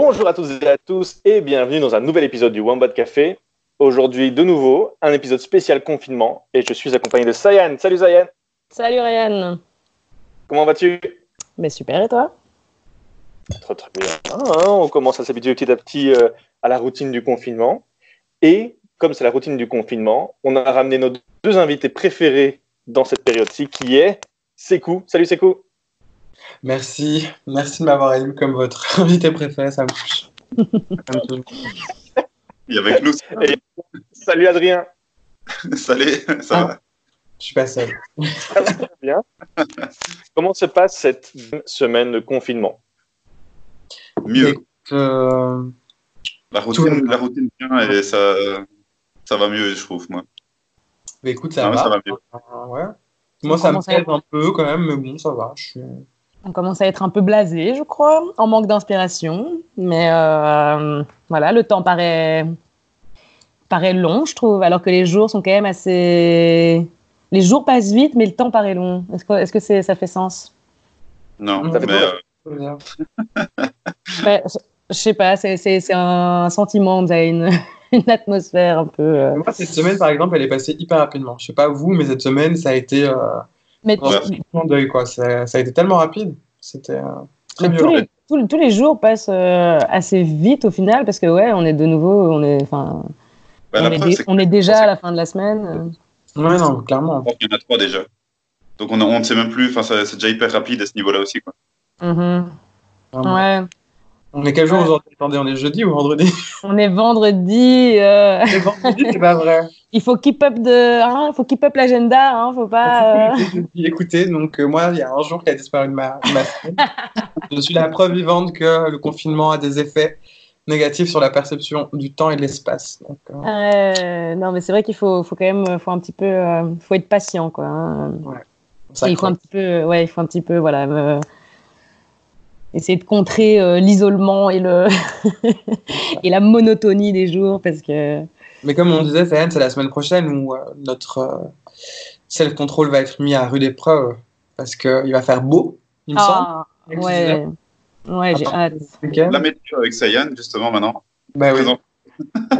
Bonjour à tous et à tous et bienvenue dans un nouvel épisode du One Café. Aujourd'hui, de nouveau, un épisode spécial confinement et je suis accompagné de Sayan. Salut Sayan. Salut Ryan. Comment vas-tu? Mais super et toi? Très très bien. Ah, on commence à s'habituer petit à petit euh, à la routine du confinement et comme c'est la routine du confinement, on a ramené nos deux invités préférés dans cette période-ci qui est Sekou. Salut Sekou. Merci, merci de m'avoir élu comme votre invité préféré, ça me touche. Il est avec nous. salut Adrien. salut, ça va? Je suis pas seul. bien. Comment se passe cette semaine de confinement? Mieux. Euh, la, routine, la routine bien et ça, ça va mieux, je trouve, moi. Mais écoute, ça, va. ça va mieux. ouais. Moi, ça me pèse un peu quand même, mais bon, ça va. Je suis... On commence à être un peu blasé, je crois, en manque d'inspiration. Mais euh, voilà, le temps paraît, paraît long, je trouve, alors que les jours sont quand même assez. Les jours passent vite, mais le temps paraît long. Est-ce que, est-ce que c'est, ça fait sens? Non, Ça fait mais. euh, Ouais, je je sais pas, c'est, c'est, c'est un sentiment, vous avez une, une atmosphère un peu. euh, Moi, cette semaine, par exemple, elle est passée hyper rapidement. Je sais pas vous, mais cette semaine, ça a été Mais Ouais. un deuil, quoi. Ça, ça a été tellement rapide. C'était euh, très tous, les, tous, tous les jours passent euh, assez vite au final parce que ouais, on est de nouveau, on est, enfin, bah, on, est preuve, dé- c'est on est déjà à la fin de la semaine. euh. Ouais, non, clairement. qu'il y en a trois déjà. Donc on, ne sait même plus, enfin, c'est déjà hyper rapide à ce niveau-là aussi. Quoi. Vraiment. Ouais, On est quel jour Ouais. aujourd'hui? Attendez, on est jeudi ou vendredi? On est vendredi. euh, C'est vendredi, c'est pas vrai. il faut keep up de, hein, faut keep up l'agenda, hein, faut pas. euh. Écoutez, donc euh, moi, il y a un jour qui a disparu de ma, de ma semaine. Je suis la preuve vivante que le confinement a des effets négatifs sur la perception du temps et de l'espace. Euh, euh, non, mais c'est vrai qu'il faut, faut quand même, faut un petit peu, euh, faut être patient, quoi. hein. Et il faut un petit peu, ouais, il faut un petit peu, voilà, me- essayer de contrer euh, l'isolement et le et la monotonie des jours parce que. Mais comme on disait, c'est la semaine prochaine où euh, notre euh, self-control va être mis à rude épreuve parce qu'il va faire beau, il me semble. Ah, Avec ouais, ouais, j'ai hâte. La météo avec Sayan, justement, maintenant. Bah oui.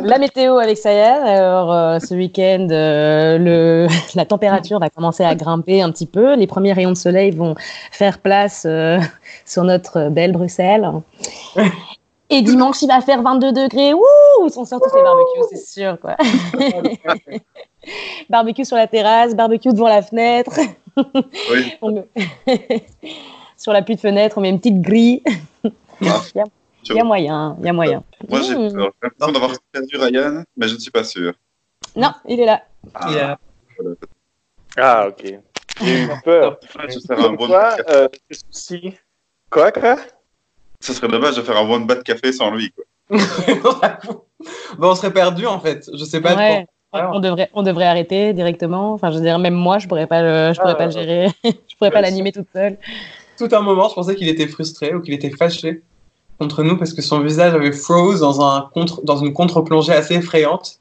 La météo avec Sayed. Alors, euh, ce week-end, euh, le, la température va commencer à grimper un petit peu. Les premiers rayons de soleil vont faire place euh, sur notre belle Bruxelles. Et dimanche, il va faire 22 degrés. Ouh, on sort tous les barbecues, c'est sûr. Quoi. barbecue sur la terrasse, barbecue devant la fenêtre. Oui. Met- sur l'appui de fenêtre, on met une petite grille. Ah, Il y a moyen, il y a moyen. Moi, j'ai Mmh. peur. J'ai l'impression d'avoir perdu Ryan, mais je ne suis pas sûr. Non, il est là. Ah, Il a- Ah, ok. J'ai eu peur. je faire un one quoi, café. euh. Quoi, quoi Ce serait dommage de faire un one bat café sans lui. Quoi. Bon, on serait perdu en fait. Je sais pas. Ouais. On devrait, on devrait arrêter directement. Enfin, je veux dire, même moi, je pourrais pas le, je pourrais Ah, pas le gérer. je pourrais pas l'animer toute seule. Tout un moment, je pensais qu'il était frustré ou qu'il était fâché contre nous parce que son visage avait froze dans, un contre, dans une contre-plongée assez effrayante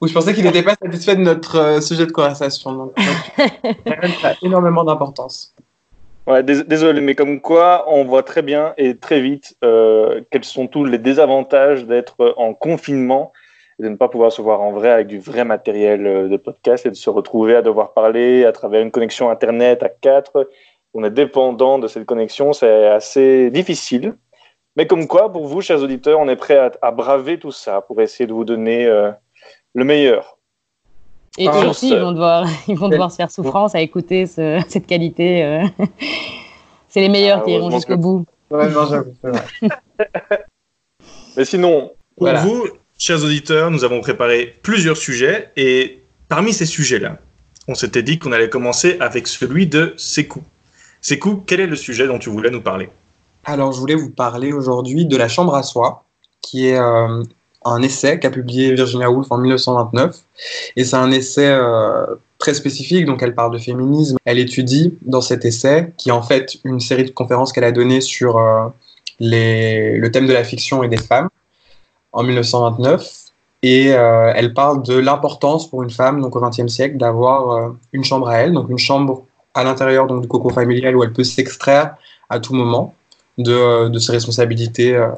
où je pensais qu'il n'était pas satisfait de notre euh, sujet de conversation. Donc, donc, ça a énormément d'importance. Ouais, dés- désolé, mais comme quoi, on voit très bien et très vite euh, quels sont tous les désavantages d'être en confinement et de ne pas pouvoir se voir en vrai avec du vrai matériel euh, de podcast et de se retrouver à devoir parler à travers une connexion Internet à quatre. On est dépendant de cette connexion, c'est assez difficile. Mais comme quoi, pour vous, chers auditeurs, on est prêt à, à braver tout ça pour essayer de vous donner euh, le meilleur. Et Ah, eux sur aussi, ils vont devoir, ils vont devoir se faire souffrance à écouter ce- cette qualité. euh. C'est les meilleurs Ah, qui iront jusqu'au que- bout. Ouais, non. Mais sinon, Pour Voilà. vous, chers auditeurs, nous avons préparé plusieurs sujets et parmi ces sujets-là, on s'était dit qu'on allait commencer avec celui de Sekou. Sekou, quel est le sujet dont tu voulais nous parler? Alors, je voulais vous parler aujourd'hui de La Chambre à soi, qui est euh, un essai qu'a publié Virginia Woolf en 1929. Et c'est un essai euh, très spécifique, donc elle parle de féminisme. Elle étudie dans cet essai, qui est en fait une série de conférences qu'elle a données sur euh, les, le thème de la fiction et des femmes en 1929. Et elle parle de l'importance pour une femme, donc au XXe siècle, d'avoir une chambre à elle, donc une chambre à l'intérieur donc, du cocon familial où elle peut s'extraire à tout moment de, de ses responsabilités euh,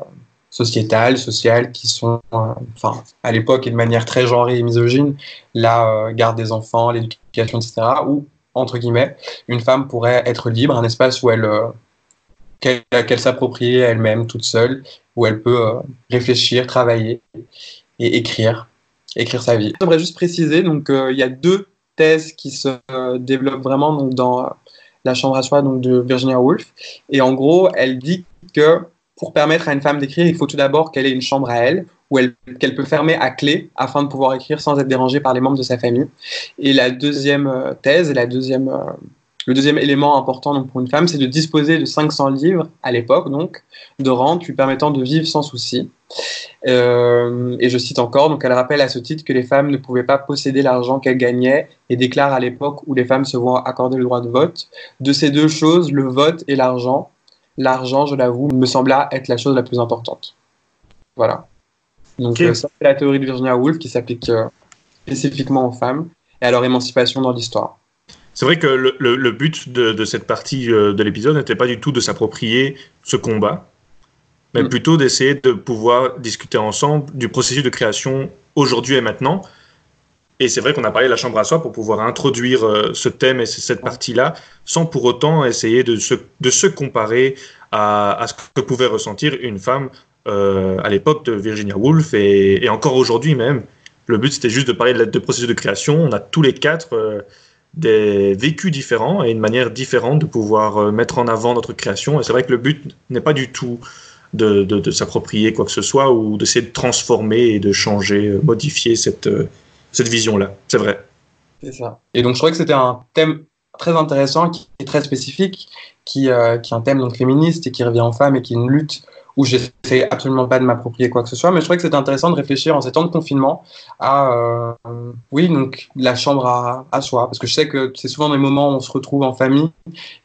sociétales, sociales, qui sont, enfin, à l'époque et de manière très genrée et misogyne, la garde des enfants, l'éducation, etc., où, entre guillemets, une femme pourrait être libre, un espace où elle qu'elle s'approprie elle-même toute seule, où elle peut réfléchir, travailler et écrire, écrire sa vie. J'aimerais juste préciser, donc il y a deux thèse qui se développe vraiment dans la chambre à soi donc, de Virginia Woolf. Et en gros, elle dit que pour permettre à une femme d'écrire, il faut tout d'abord qu'elle ait une chambre à elle, où elle, qu'elle peut fermer à clé afin de pouvoir écrire sans être dérangée par les membres de sa famille. Et la deuxième euh, thèse, la deuxième, euh, le deuxième élément important donc, pour une femme, c'est de disposer de 500 livres à l'époque, donc, de rente lui permettant de vivre sans souci. Euh, et je cite encore, donc elle rappelle à ce titre que les femmes ne pouvaient pas posséder l'argent qu'elles gagnaient et déclare à l'époque où les femmes se voient accorder le droit de vote. De ces deux choses, le vote et l'argent, l'argent, je l'avoue, me sembla être la chose la plus importante. Voilà. Donc euh, ça, c'est la théorie de Virginia Woolf qui s'applique euh, spécifiquement aux femmes et à leur émancipation dans l'histoire. C'est vrai que le, le, but de, de, cette partie de l'épisode n'était pas du tout de s'approprier ce combat, mais mm. plutôt d'essayer de pouvoir discuter ensemble du processus de création aujourd'hui et maintenant. Et c'est vrai qu'on a parlé de la chambre à soi pour pouvoir introduire euh, ce thème et cette partie-là, sans pour autant essayer de se, de se comparer à, à, ce que pouvait ressentir une femme euh, à l'époque de Virginia Woolf et, et encore aujourd'hui même. Le but, c'était juste de parler de, de, processus de création. On a tous les quatre euh, des vécus différents et une manière différente de pouvoir euh, mettre en avant notre création. Et c'est vrai que le but n'est pas du tout de, de, s'approprier quoi que ce soit ou d'essayer de transformer et de changer, euh, modifier cette, euh, cette vision-là. C'est vrai. C'est ça. Et donc je trouvais que c'était un thème très intéressant, qui est très spécifique, qui, qui est un thème donc féministe et qui revient en femme et qui est une lutte où j'essaie absolument pas de m'approprier quoi que ce soit, mais je trouvais que c'était intéressant de réfléchir en ces temps de confinement à, euh, oui, donc la chambre à, à, soi, parce que je sais que c'est souvent des moments où on se retrouve en famille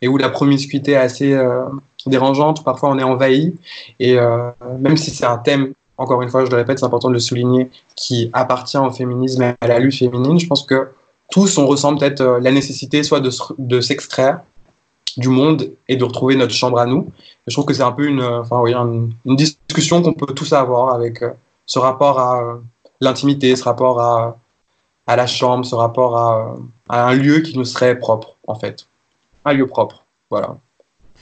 et où la promiscuité est assez euh, dérangeante, parfois on est envahi, et euh, même si c'est un thème, encore une fois, je le répète, c'est important de le souligner, qui appartient au féminisme et à la lutte féminine, je pense que tous, on ressent peut-être la nécessité soit de s'extraire du monde et de retrouver notre chambre à nous. Je trouve que c'est un peu une, enfin, oui, une, discussion qu'on peut tous avoir avec euh, ce rapport à euh, l'intimité, ce rapport à, à la chambre, ce rapport à, un lieu qui nous serait propre, en fait. Un lieu propre. Voilà.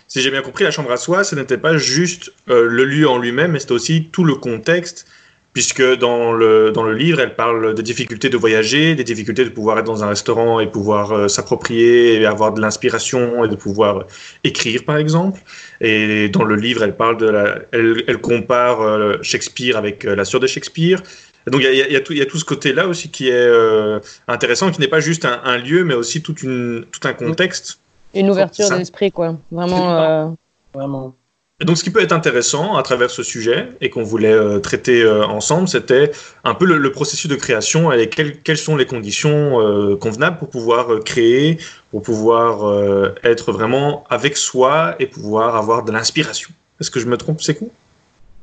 Si j'ai bien compris, la chambre à soi, ce n'était pas juste euh, le lieu en lui-même, mais c'était aussi tout le contexte puisque dans le, dans le livre, elle parle des difficultés de voyager, des difficultés de pouvoir être dans un restaurant et pouvoir euh, s'approprier et avoir de l'inspiration et de pouvoir écrire, par exemple. Et dans le livre, elle parle de la, elle, elle compare euh, Shakespeare avec euh, la sœur de Shakespeare. Et donc il y, y, y, y, a tout ce côté-là aussi qui est euh, intéressant, qui n'est pas juste un, un, lieu, mais aussi toute une, tout un contexte. Une ouverture d'esprit, quoi. Vraiment. Vraiment. Et donc, ce qui peut être intéressant à travers ce sujet et qu'on voulait euh, traiter euh, ensemble, c'était un peu le, le, processus de création et quelles, quelles sont les conditions euh, convenables pour pouvoir créer, pour pouvoir être vraiment avec soi et pouvoir avoir de l'inspiration. Est-ce que je me trompe, c'est quoi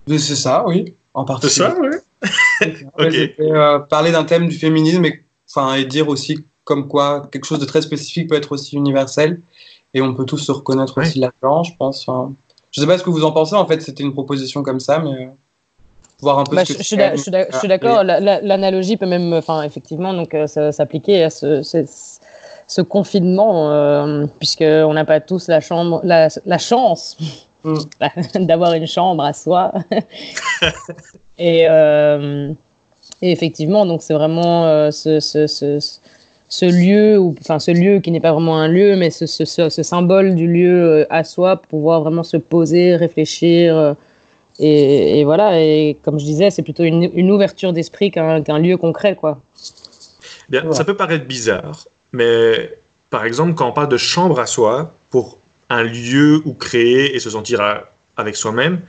C'est ça, oui, en partie. C'est ça, oui. okay. parler d'un thème du féminisme et, et dire aussi comme quoi quelque chose de très spécifique peut être aussi universel et on peut tous se reconnaître aussi là-dedans, je pense. Je sais pas ce que vous en pensez. En fait, c'était une proposition comme ça, mais euh, voir un peu. Bah, ce que je, suis je suis d'accord. L'analogie peut même, enfin, effectivement, donc euh, s'appliquer à ce, ce, ce confinement, euh, puisque on n'a pas tous la chambre, la, la chance mm. d'avoir une chambre à soi. et, euh, et, effectivement, donc c'est vraiment euh, ce, ce, ce ce lieu, ou, enfin ce lieu qui n'est pas vraiment un lieu, mais ce, ce, ce, symbole du lieu à soi pour pouvoir vraiment se poser, réfléchir. Et, et voilà, et comme je disais, c'est plutôt une, une ouverture d'esprit qu'un qu lieu concret. Quoi. Bien, voilà. Ça peut paraître bizarre, mais par exemple, quand on parle de chambre à soi, pour un lieu où créer et se sentir à, avec soi-même,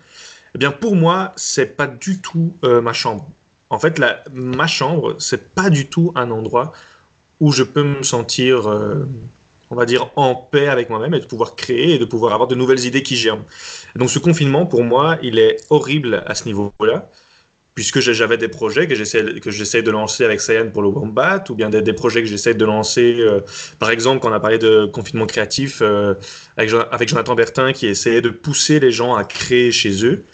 eh bien pour moi, c'est pas du tout euh, ma chambre. En fait, la, ma chambre, c'est pas du tout un endroit où je peux me sentir, euh, on va dire, en paix avec moi-même et de pouvoir créer et de pouvoir avoir de nouvelles idées qui germent. Donc ce confinement, pour moi, il est horrible à ce niveau-là, puisque j'avais des projets que j'essaie de lancer avec Sayan pour le Wombat, ou bien des, des projets que j'essaie de lancer, euh, par exemple, quand on a parlé de confinement créatif euh, avec, avec Jonathan Bertin, qui essayait de pousser les gens à créer chez eux.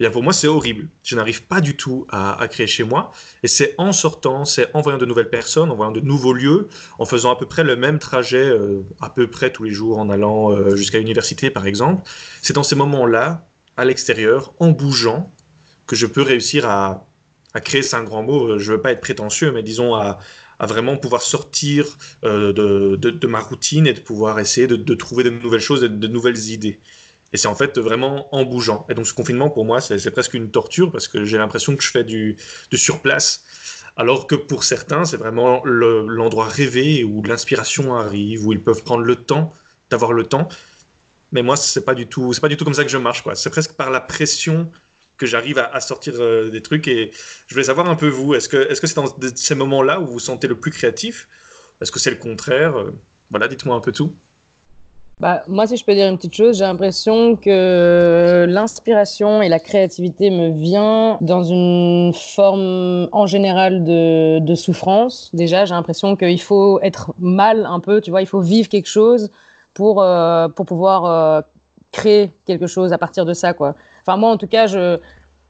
Et pour moi, c'est horrible. Je n'arrive pas du tout à, créer chez moi. Et c'est en sortant, c'est en voyant de nouvelles personnes, en voyant de nouveaux lieux, en faisant à peu près le même trajet, euh, à peu près tous les jours, en allant euh, jusqu'à l'université, par exemple. C'est dans ces moments-là, à l'extérieur, en bougeant, que je peux réussir à, créer, c'est un grand mot, je ne veux pas être prétentieux, mais disons à, vraiment pouvoir sortir euh, de, ma routine et de pouvoir essayer de, trouver de nouvelles choses, de nouvelles idées. Et c'est en fait vraiment en bougeant. Et donc ce confinement, pour moi, c'est presque une torture parce que j'ai l'impression que je fais du, surplace. Alors que pour certains, c'est vraiment l'endroit rêvé où l'inspiration arrive, où ils peuvent prendre le temps d'avoir le temps. Mais moi, c'est pas du tout, c'est pas du tout comme ça que je marche, quoi. C'est presque par la pression que j'arrive à, sortir euh, des trucs. Et je voulais savoir un peu vous, est-ce que, est-ce que c'est dans ces moments-là où vous vous sentez le plus créatif? Est-ce que c'est le contraire? Voilà, dites-moi un peu tout. Bah, moi, si je peux dire une petite chose, j'ai l'impression que l'inspiration et la créativité me vient dans une forme en général de, de souffrance. Déjà, j'ai l'impression qu'il faut être mal un peu, tu vois, il faut vivre quelque chose pour, euh, pour pouvoir euh, créer quelque chose à partir de ça, quoi. Enfin, moi, en tout cas, je,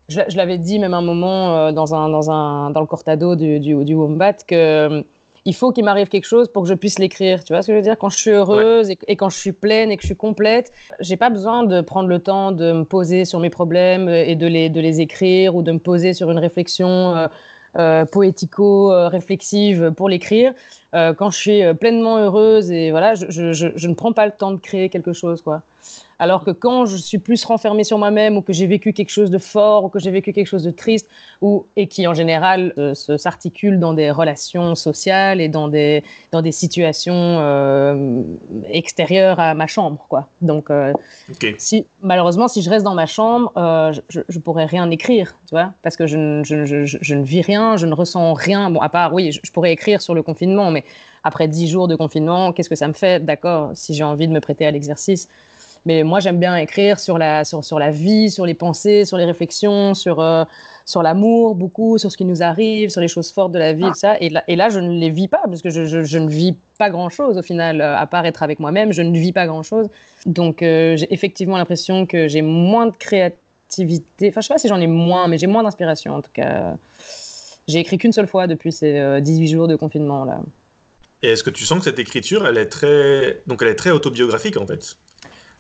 je, l'avais dit même un moment euh, dans, un, dans, un, dans le cortado du, du, du Wombat que il faut qu'il m'arrive quelque chose pour que je puisse l'écrire. Tu vois ce que je veux dire? Quand je suis heureuse et, quand je suis pleine et que je suis complète, j'ai pas besoin de prendre le temps de me poser sur mes problèmes et de les, de les écrire ou de me poser sur une réflexion euh, euh, poético-réflexive pour l'écrire. Euh, quand je suis pleinement heureuse et voilà, je, je, je, je, ne prends pas le temps de créer quelque chose, quoi. Alors que quand je suis plus renfermée sur moi-même ou que j'ai vécu quelque chose de fort ou que j'ai vécu quelque chose de triste ou et qui en général euh, s'articule dans des relations sociales et dans des dans des situations euh, extérieures à ma chambre quoi. Donc euh, si malheureusement si je reste dans ma chambre, je, je pourrais rien écrire, tu vois, parce que je, je, je, ne vis rien, je ne ressens rien. Bon à part oui, je, pourrais écrire sur le confinement, mais après dix jours de confinement, qu'est-ce que ça me fait? D'accord, si j'ai envie de me prêter à l'exercice mais moi, j'aime bien écrire sur la, sur, sur, la vie, sur les pensées, sur les réflexions, sur, euh, sur l'amour, beaucoup, sur ce qui nous arrive, sur les choses fortes de la vie, et ça. Et là, et là, je ne les vis pas, parce que je, je, je ne vis pas grand-chose au final, euh, à part être avec moi-même, je ne vis pas grand-chose. Donc, euh, j'ai effectivement l'impression que j'ai moins de créativité. Enfin, je sais pas si j'en ai moins, mais j'ai moins d'inspiration en tout cas. J'ai écrit qu'une seule fois depuis ces 18 jours de confinement là. Et est-ce que tu sens que cette écriture, elle est très, donc elle est très autobiographique en fait?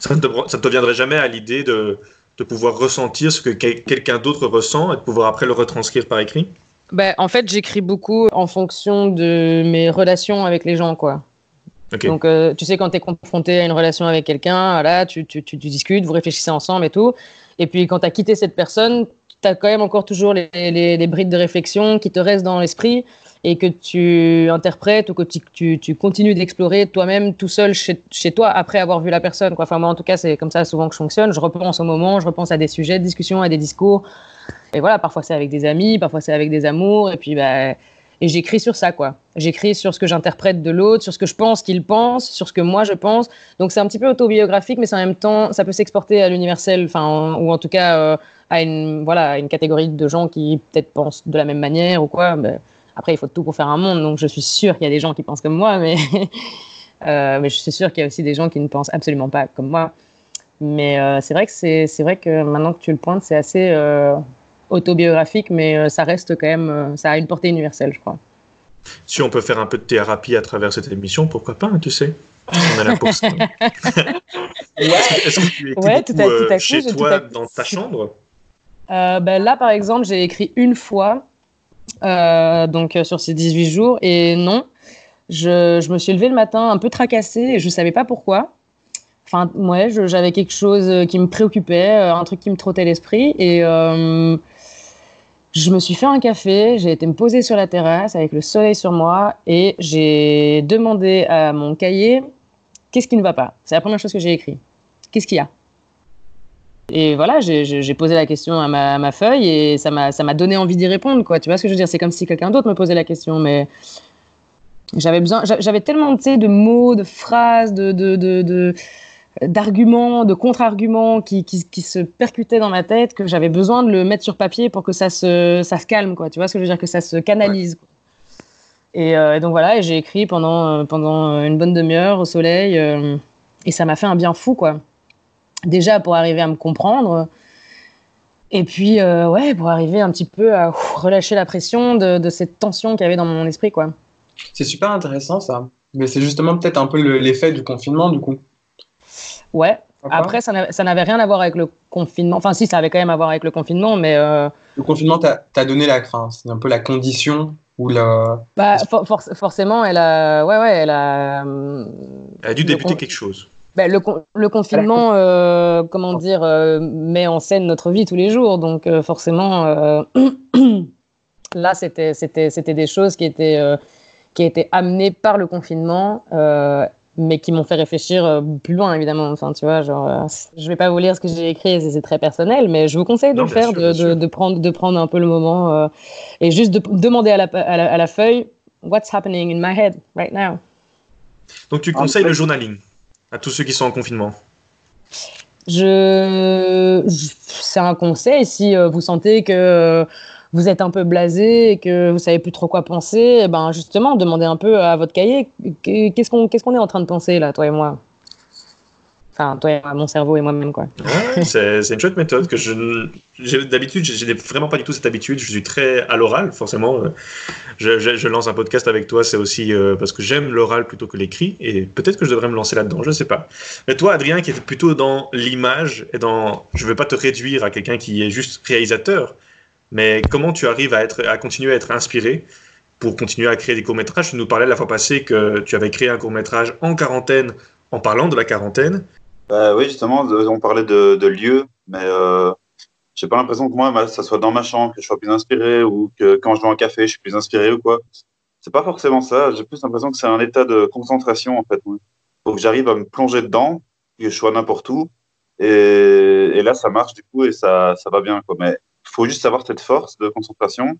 Ça ne te, viendrait jamais à l'idée de, de, pouvoir ressentir ce que quelqu'un d'autre ressent et de pouvoir après le retranscrire par écrit? Ben, En fait, j'écris beaucoup en fonction de mes relations avec les gens. quoi. Donc, euh, tu sais, quand tu es confronté à une relation avec quelqu'un, voilà, tu, tu, tu, discutes, vous réfléchissez ensemble et tout. Et puis, quand tu as quitté cette personne, tu as quand même encore toujours les, les, les brides de réflexion qui te restent dans l'esprit et que tu interprètes ou que tu, tu, continues d'explorer toi-même tout seul chez, toi après avoir vu la personne. Enfin, moi, en tout cas, c'est comme ça souvent que je fonctionne. Je repense au moment, je repense à des sujets de discussion, à des discours. Et voilà, parfois c'est avec des amis, parfois c'est avec des amours. Et puis, bah, et j'écris sur ça, quoi. J'écris sur ce que j'interprète de l'autre, sur ce que je pense qu'il pense, sur ce que moi je pense. Donc c'est un petit peu autobiographique, mais en même temps, ça peut s'exporter à l'universel, ou en tout cas euh, à une, voilà, une catégorie de gens qui peut-être pensent de la même manière ou quoi. Mais après, il faut tout pour faire un monde, donc je suis sûre qu'il y a des gens qui pensent comme moi, mais, euh, mais je suis sûre qu'il y a aussi des gens qui ne pensent absolument pas comme moi. Mais euh, c'est vrai que c'est vrai que maintenant que tu le pointes, c'est assez euh, autobiographique, mais ça reste quand même, ça a une portée universelle, je crois. Si on peut faire un peu de thérapie à travers cette émission, pourquoi pas, hein, tu sais? On a la Est-ce que tu écris ouais, tout à, tout à coup, chez toi, dans ta chambre? Ben Là, par exemple, j'ai écrit une fois donc euh, sur ces 18 jours. Et non, je, je, me suis levée le matin un peu tracassée et je ne savais pas pourquoi. Enfin, ouais, j'avais quelque chose qui me préoccupait, euh, un truc qui me trottait l'esprit. Et je me suis fait un café, j'ai été me poser sur la terrasse avec le soleil sur moi et j'ai demandé à mon cahier qu'est-ce qui ne va pas? C'est la première chose que j'ai écrit. Qu'est-ce qu'il y a? Et voilà, j'ai posé la question à ma, feuille et ça m'a donné envie d'y répondre. Quoi. Tu vois ce que je veux dire? C'est comme si quelqu'un d'autre me posait la question, mais j'avais besoin, j'avais tellement de mots, de phrases, de, de, d'arguments, de contre-arguments qui, qui, se percutaient dans ma tête que j'avais besoin de le mettre sur papier pour que ça se, ça se calme, quoi. Tu vois ce que je veux dire? Que ça se canalise. Euh, et, donc voilà, j'ai écrit pendant, pendant une bonne demi-heure au soleil euh, et ça m'a fait un bien fou, quoi déjà pour arriver à me comprendre. Et puis, euh, ouais, pour arriver un petit peu à relâcher la pression de, de cette tension qu'il y avait dans mon esprit, quoi. C'est super intéressant ça. Mais c'est justement peut-être un peu l'effet du confinement, du coup. Ouais. Après, ça n'avait rien à voir avec le confinement. Enfin, si, ça avait quand même à voir avec le confinement, mais. Euh... Le confinement t'a donné la crainte. C'est un peu la condition ou la. Bah, for forcément, elle a. Ouais, ouais, elle a. Elle a dû débuter quelque chose. Bah, le, le, confinement, euh, comment dire, euh, met en scène notre vie tous les jours. Donc, euh, forcément, là, c'était des choses qui étaient, qui étaient amenées par le confinement mais qui m'ont fait réfléchir plus loin, évidemment. Enfin, tu vois, genre, je vais pas vous lire ce que j'ai écrit, c'est très personnel, mais je vous conseille de le faire, de, de, de, prendre, de prendre un peu le moment et juste de demander à la, à, la, à la, feuille What's happening in my head right now? Donc, tu conseilles le journaling à tous ceux qui sont en confinement? Je... C'est un conseil si vous sentez que vous êtes un peu blasé et que vous savez plus trop quoi penser, eh ben justement, demandez un peu à votre cahier qu'est-ce qu'on qu'est-ce est en train de penser là, toi et moi? Enfin, toi mon cerveau et moi-même, quoi. Ouais, c'est une chouette méthode que je. D'habitude, je n'ai vraiment pas du tout cette habitude. Je suis très à l'oral, forcément. Je, lance un podcast avec toi, c'est aussi euh, parce que j'aime l'oral plutôt que l'écrit. Et peut-être que je devrais me lancer là-dedans, je sais pas. Mais toi, Adrien, qui est plutôt dans l'image et dans. Je veux pas te réduire à quelqu'un qui est juste réalisateur, mais comment tu arrives à, être, à continuer à être inspiré pour continuer à créer des courts-métrages? Tu nous parlais la fois passée que tu avais créé un court-métrage en quarantaine en parlant de la quarantaine. Bah oui, justement, on parlait de, lieux, mais euh, j'ai pas l'impression que moi, ça soit dans ma chambre que je sois plus inspiré ou que quand je vais en café, je suis plus inspiré ou quoi. C'est pas forcément ça. J'ai plus l'impression que c'est un état de concentration en fait. Faut que j'arrive à me plonger dedans, que je sois n'importe où. Et, là, ça marche du coup et ça, ça va bien. Quoi. Mais faut juste avoir cette force de concentration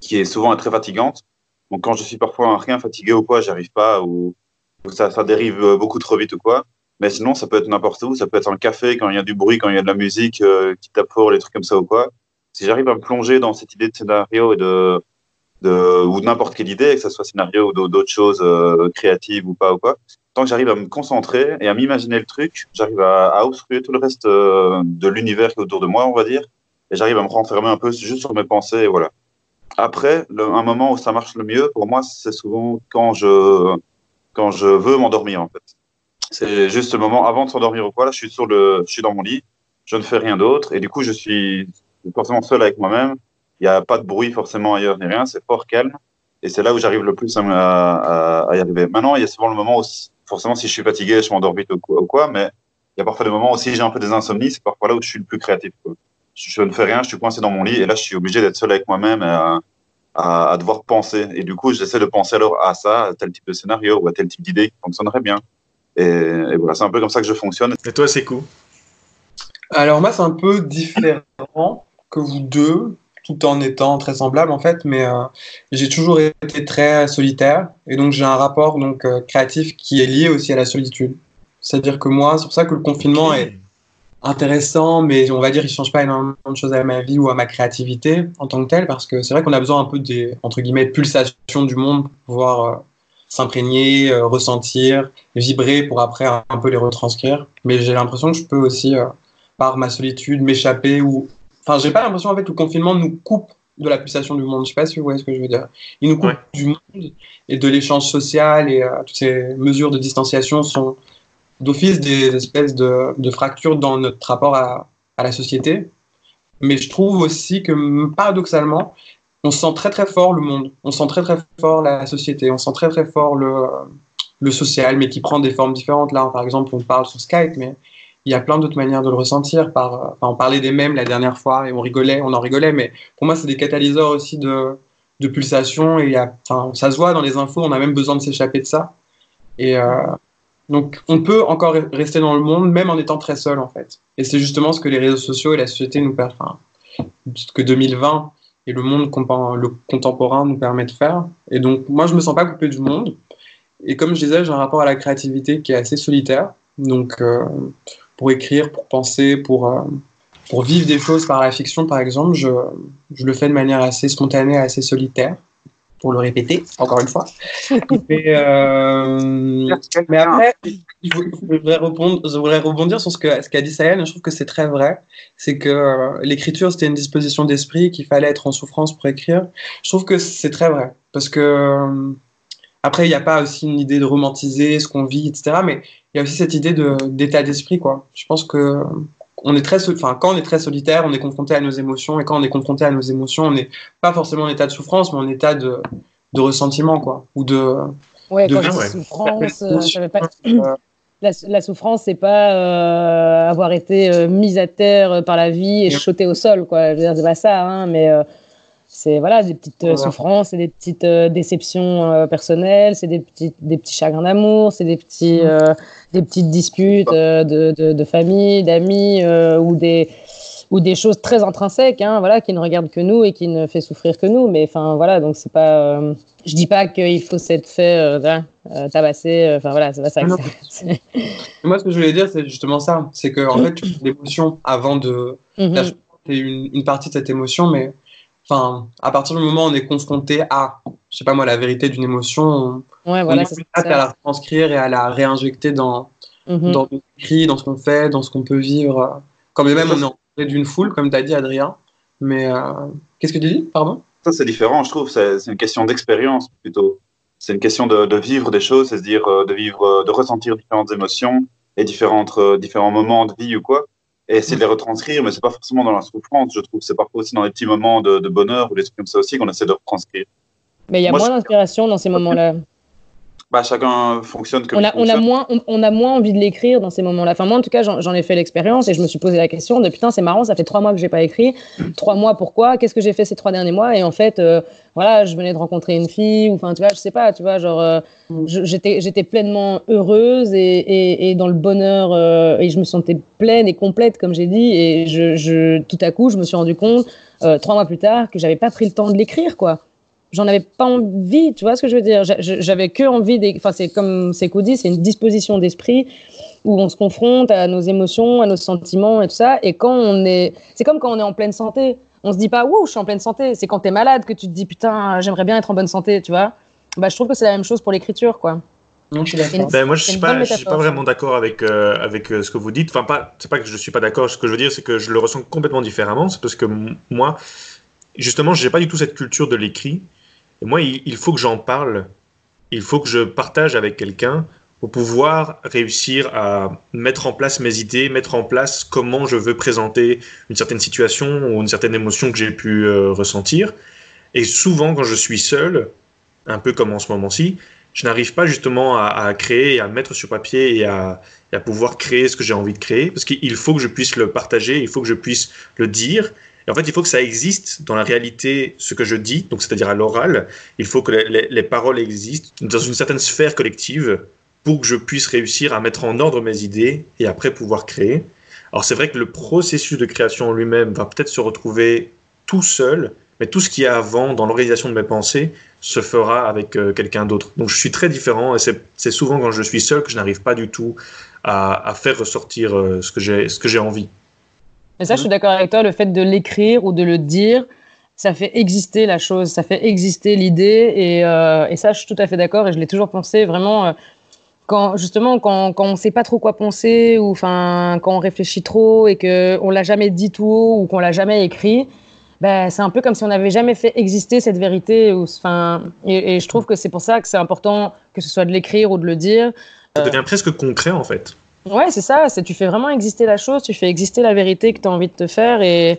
qui est souvent très fatigante. Donc, quand je suis parfois rien fatigué ou quoi, j'arrive pas ou, ou ça, ça, dérive beaucoup trop vite ou quoi. Mais sinon, ça peut être n'importe où. Ça peut être le café quand il y a du bruit, quand il y a de la musique euh, qui tape fort, les trucs comme ça ou quoi. Si j'arrive à me plonger dans cette idée de scénario et de, de ou n'importe quelle idée, que ce soit scénario ou d'autres choses euh, créatives ou pas ou quoi, tant que j'arrive à me concentrer et à m'imaginer le truc, j'arrive à, à obstruer tout le reste euh, de l'univers qui est autour de moi, on va dire, et j'arrive à me renfermer un peu juste sur mes pensées et voilà. Après, un moment où ça marche le mieux, pour moi, c'est souvent quand je, quand je veux m'endormir, en fait. C'est juste le moment avant de s'endormir ou quoi, là, je suis sur le, je suis dans mon lit, je ne fais rien d'autre, et du coup, je suis forcément seul avec moi-même. Il n'y a pas de bruit forcément ailleurs ni rien, c'est fort calme. Et c'est là où j'arrive le plus à, y arriver. Maintenant, il y a souvent le moment où, forcément, si je suis fatigué, je m'endors vite ou quoi, mais il y a parfois des moments où si j'ai un peu des insomnies, c'est parfois là où je suis le plus créatif. Je ne fais rien, je suis coincé dans mon lit et là, je suis obligé d'être seul avec moi-même à, à, devoir penser. Et du coup, j'essaie de penser alors à ça, à tel type de scénario ou à tel type d'idée qui fonctionnerait bien. Et, et voilà, c'est un peu comme ça que je fonctionne. Et toi, c'est cool Alors, moi, c'est un peu différent que vous deux, tout en étant très semblable en fait, mais euh, j'ai toujours été très solitaire et donc j'ai un rapport donc euh, créatif qui est lié aussi à la solitude. C'est-à-dire que moi, c'est pour ça que le confinement est intéressant, mais on va dire il change pas énormément de choses à ma vie ou à ma créativité en tant que telle, parce que c'est vrai qu'on a besoin un peu des entre guillemets pulsations du monde pour pouvoir euh, s'imprégner, euh, ressentir, vibrer pour après un, peu les retranscrire. Mais j'ai l'impression que je peux aussi euh, par ma solitude m'échapper ou enfin j'ai pas l'impression en fait que le confinement nous coupe de la pulsation du monde. Je sais pas si vous voyez ce que je veux dire. Il nous coupe ouais. du monde et de l'échange social et toutes ces mesures de distanciation sont d'office des espèces de, de, fractures dans notre rapport à, à, la société. Mais je trouve aussi que, paradoxalement, on sent très très fort le monde, on sent très très fort la société, on sent très très fort le, le social, mais qui prend des formes différentes. Là, par exemple, on parle sur Skype, mais il y a plein d'autres manières de le ressentir. Par, enfin, on parlait des mêmes la dernière fois et on rigolait, on en rigolait, mais pour moi, c'est des catalyseurs aussi de, de pulsations. Et ça se voit dans les infos, on a même besoin de s'échapper de ça. Et, euh, donc, on peut encore rester dans le monde, même en étant très seul, en fait. Et c'est justement ce que les réseaux sociaux et la société nous permettent, que 2020 et le monde le contemporain nous permettent de faire. Et donc, moi, je me sens pas coupé du monde. Et comme je disais, j'ai un rapport à la créativité qui est assez solitaire. Donc, euh, pour écrire, pour penser, pour, euh, pour vivre des choses par la fiction, par exemple, je, je le fais de manière assez spontanée, assez solitaire. Pour le répéter, encore une fois. mais, euh, mais après, je voudrais, rebondir, sur ce qu'a dit Sayane. Je trouve que c'est très vrai. C'est que euh, l'écriture, c'était une disposition d'esprit, qu'il fallait être en souffrance pour écrire. Je trouve que c'est très vrai. Parce que, euh, après, il n'y a pas aussi une idée de romantiser ce qu'on vit, etc. Mais il y a aussi cette idée d'état d'esprit. Je pense que on est très, enfin, quand on est très solitaire, on est confronté à nos émotions, et quand on est confronté à nos émotions, on n'est pas forcément en état de souffrance, mais en état de, de ressentiment, quoi, ou de. Ouais, de quand je dis souffrance, euh, ça veut pas- la, la souffrance, c'est pas euh, avoir été euh, mise à terre euh, par la vie et jeté au sol, quoi. Je veux dire, c'est pas ça, hein, mais euh, c'est voilà des petites Voilà. souffrances, c'est des petites euh, déceptions euh, personnelles, c'est des petits des petits chagrins d'amour, c'est des petits euh, des petites disputes euh, de, de, de famille, d'amis euh, ou des ou des choses très intrinsèques, hein, voilà, qui ne regardent que nous et qui ne fait souffrir que nous. Mais enfin voilà, donc c'est pas. euh, je dis pas qu'il faut s'être fait euh, euh, tabasser. Enfin voilà, c'est pas ça. que c'est- Moi, ce que je voulais dire, c'est justement ça. C'est que, en fait, tu as l'émotion avant de. Souffrance est une, une partie de cette émotion, mais. Enfin, à partir du moment où on est confronté à, je sais pas moi, la vérité d'une émotion, on, Ouais, on voilà, est à la transcrire et à la réinjecter dans, Mhm. dans nos écrits, dans ce qu'on fait, dans ce qu'on peut vivre. Quand même on est entouré d'une foule, comme tu as dit, Adrien. Mais euh, qu'est-ce que tu dis? Pardon? Ça, c'est différent, je trouve. C'est c'est une question d'expérience plutôt. C'est une question de, de vivre des choses, c'est-à-dire euh, de vivre, euh, de ressentir différentes émotions et différentes, euh, différents moments de vie ou quoi. Et essayer de les retranscrire, mais c'est pas forcément dans la souffrance, je trouve. C'est parfois aussi dans les petits moments de, de bonheur ou des trucs comme ça aussi qu'on essaie de retranscrire. Mais il y a Moi, moins d'inspiration dans ces moments-là. Bah, chacun fonctionne comme On a, on, a moins, on, on a moins envie de l'écrire dans ces moments-là. Enfin, moi, en tout cas, j'en ai fait l'expérience et je me suis posé la question de putain, c'est marrant, ça fait trois mois que j'ai pas écrit. Trois mois, pourquoi? Qu'est-ce que j'ai fait ces trois derniers mois? Et en fait, euh, voilà, je venais de rencontrer une fille, ou enfin, tu vois, je sais pas, tu vois, genre, euh, je- j'étais j'étais pleinement heureuse et, et, et dans le bonheur, euh, et je me sentais pleine et complète, comme j'ai dit, et je, je, tout à coup, je me suis rendu compte, euh, trois mois plus tard, que j'avais pas pris le temps de l'écrire, quoi j'en avais pas envie, tu vois ce que je veux dire? J'avais que envie, d'é- enfin c'est comme Sekou dit, c'est une disposition d'esprit où on se confronte à nos émotions, à nos sentiments et tout ça. Et quand on est, c'est comme quand on est en pleine santé, on se dit pas ouh je suis en pleine santé. C'est quand t'es malade que tu te dis putain j'aimerais bien être en bonne santé, tu vois? Bah je trouve que c'est la même chose pour l'écriture quoi. Non, je suis d'accord. Ben, moi, je suis pas, je suis pas vraiment d'accord avec euh, avec euh, ce que vous dites. Enfin, pas, c'est pas que je suis pas d'accord. Ce que je veux dire, c'est que je le ressens complètement différemment. C'est parce que moi, justement, j'ai pas du tout cette culture de l'écrit. Et moi, il, faut que j'en parle. Il faut que je partage avec quelqu'un pour pouvoir réussir à mettre en place mes idées, mettre en place comment je veux présenter une certaine situation ou une certaine émotion que j'ai pu euh, ressentir. Et souvent, quand je suis seul, un peu comme en ce moment-ci, je n'arrive pas justement à, à créer, à mettre sur papier et à, et à pouvoir créer ce que j'ai envie de créer, parce qu'il faut que je puisse le partager, il faut que je puisse le dire. En fait, il faut que ça existe dans la réalité, ce que je dis, donc c'est-à-dire à, l'oral. Il faut que les, les- les paroles existent dans une certaine sphère collective pour que je puisse réussir à mettre en ordre mes idées et après pouvoir créer. Alors c'est vrai que le processus de création lui-même va peut-être se retrouver tout seul, mais tout ce qui est avant dans l'organisation de mes pensées se fera avec euh, quelqu'un d'autre. Donc je suis très différent et c'est souvent quand je suis seul que je n'arrive pas du tout à, faire ressortir euh, ce que j'ai envie. Mais ça je suis d'accord avec toi, le fait de l'écrire ou de le dire. Ça fait exister la chose, ça fait exister l'idée, et, euh, et ça, je suis tout à fait d'accord, et je l'ai toujours pensé vraiment euh, quand justement quand, quand on sait pas trop quoi penser ou enfin quand on réfléchit trop et que on l'a jamais dit tout haut ou qu'on l'a jamais écrit ben, c'est un peu comme si on n'avait jamais fait exister cette vérité ou enfin et, et je trouve que c'est pour ça que c'est important que ce soit de l'écrire ou de le dire Ça devient presque concret en fait. Ouais c'est ça c'est tu fais vraiment exister la chose tu fais exister la vérité que tu as envie de te faire et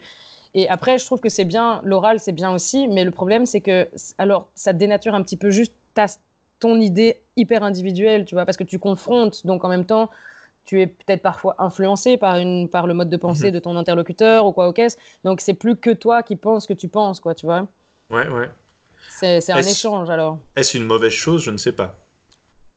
et après je trouve que c'est bien l'oral c'est bien aussi mais le problème c'est que alors ça dénature un petit peu juste ta ton idée hyper individuelle, tu vois, parce que tu confrontes, donc en même temps, tu es peut-être parfois influencé par, une, par le mode de pensée Mhm. de ton interlocuteur ou quoi au caisse, donc c'est plus que toi qui penses que tu penses, quoi, tu vois. Ouais, ouais. C'est un échange alors. Est-ce une mauvaise chose? Je ne sais pas.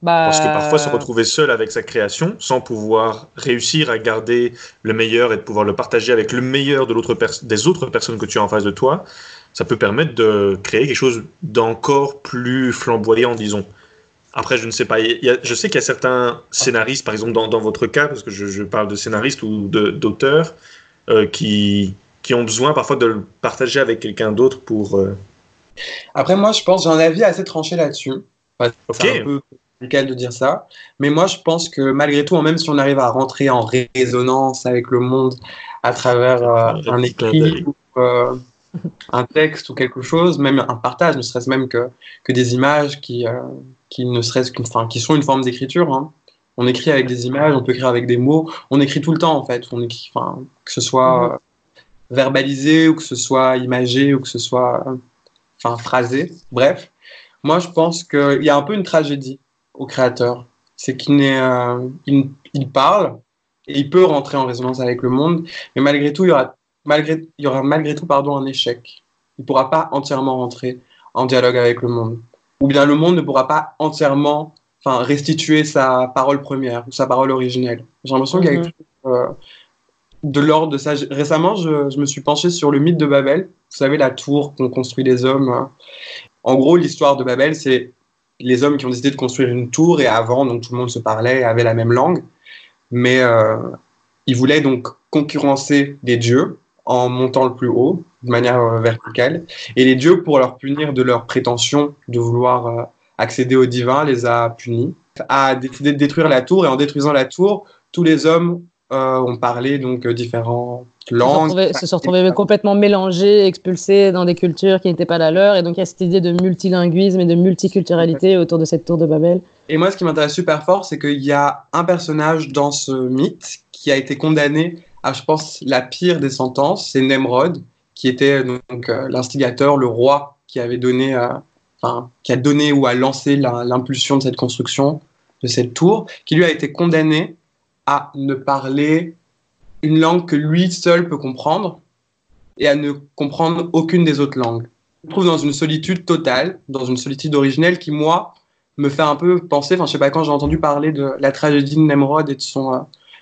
Bah, Parce que parfois se retrouver seul avec sa création, sans pouvoir réussir à garder le meilleur et de pouvoir le partager avec le meilleur de l'autre pers- des autres personnes que tu as en face de toi, ça peut permettre de créer quelque chose d'encore plus flamboyant, disons. Après, je ne sais pas. il y a- je sais qu'il y a certains scénaristes, par exemple dans, dans votre cas, parce que je, je parle de scénaristes ou de- d'auteurs, euh, qui, qui ont besoin parfois de le partager avec quelqu'un d'autre pour, euh, Après, moi, je pense, j'ai un avis assez tranché là-dessus. Enfin, Ok. C'est un peu de dire ça. Mais moi, je pense que malgré tout, même si on arrive à rentrer en résonance avec le monde à travers euh, Un clin écrit ou euh, un texte ou quelque chose, même un partage, ne serait-ce même que, que des images qui, euh, qui ne serait-ce qu'une, enfin, qui sont une forme d'écriture. hein. On écrit avec des images, on peut écrire avec des mots. On écrit tout le temps en fait. On écrit, enfin, que ce soit euh, verbalisé ou que ce soit imagé ou que ce soit euh, enfin phrasé. Bref, moi je pense qu'il y a un peu une tragédie au créateur. C'est qu'il n'est, euh, il, il parle et il peut rentrer en résonance avec le monde, mais malgré tout, il y aura malgré, il y aura malgré tout pardon, un échec. Il ne pourra pas entièrement rentrer en dialogue avec le monde. Ou bien le monde ne pourra pas entièrement enfin, restituer sa parole première ou sa parole originelle. J'ai l'impression qu'il y a Mhm. quelque chose, euh, de l'ordre de ça. Récemment, je, je me suis penché sur le mythe de Babel. Vous savez, la tour qu'ont construit les hommes. euh. En gros, l'histoire de Babel, c'est les hommes qui ont décidé de construire une tour et avant, donc tout le monde se parlait et avait la même langue. Mais euh, ils voulaient donc concurrencer les dieux en montant le plus haut, de manière euh, verticale. Et les dieux, pour leur punir de leur prétention de vouloir euh, accéder au divin, les a punis, a décidé de détruire la tour. Et en détruisant la tour, tous les hommes ont parlé donc euh, différentes Se langues. retrouver- se sont retrouvés complètement mélangés, expulsés dans des cultures qui n'étaient pas la leur. Et donc, il y a cette idée de multilinguisme et de multiculturalité autour de cette tour de Babel. Et moi, ce qui m'intéresse super fort, c'est qu'il y a un personnage dans ce mythe qui a été condamné à, je pense, la pire des sentences. C'est Nemrod, qui était donc euh, l'instigateur, le roi qui avait donné, euh, enfin, qui a donné ou a lancé la- l'impulsion de cette construction de cette tour, qui lui a été condamné à ne parler une langue que lui seul peut comprendre et à ne comprendre aucune des autres langues. Je me trouve dans une solitude totale, dans une solitude originelle qui, moi, me fait un peu penser, enfin je sais pas, quand j'ai entendu parler de la tragédie de Nemrod et de, son, euh,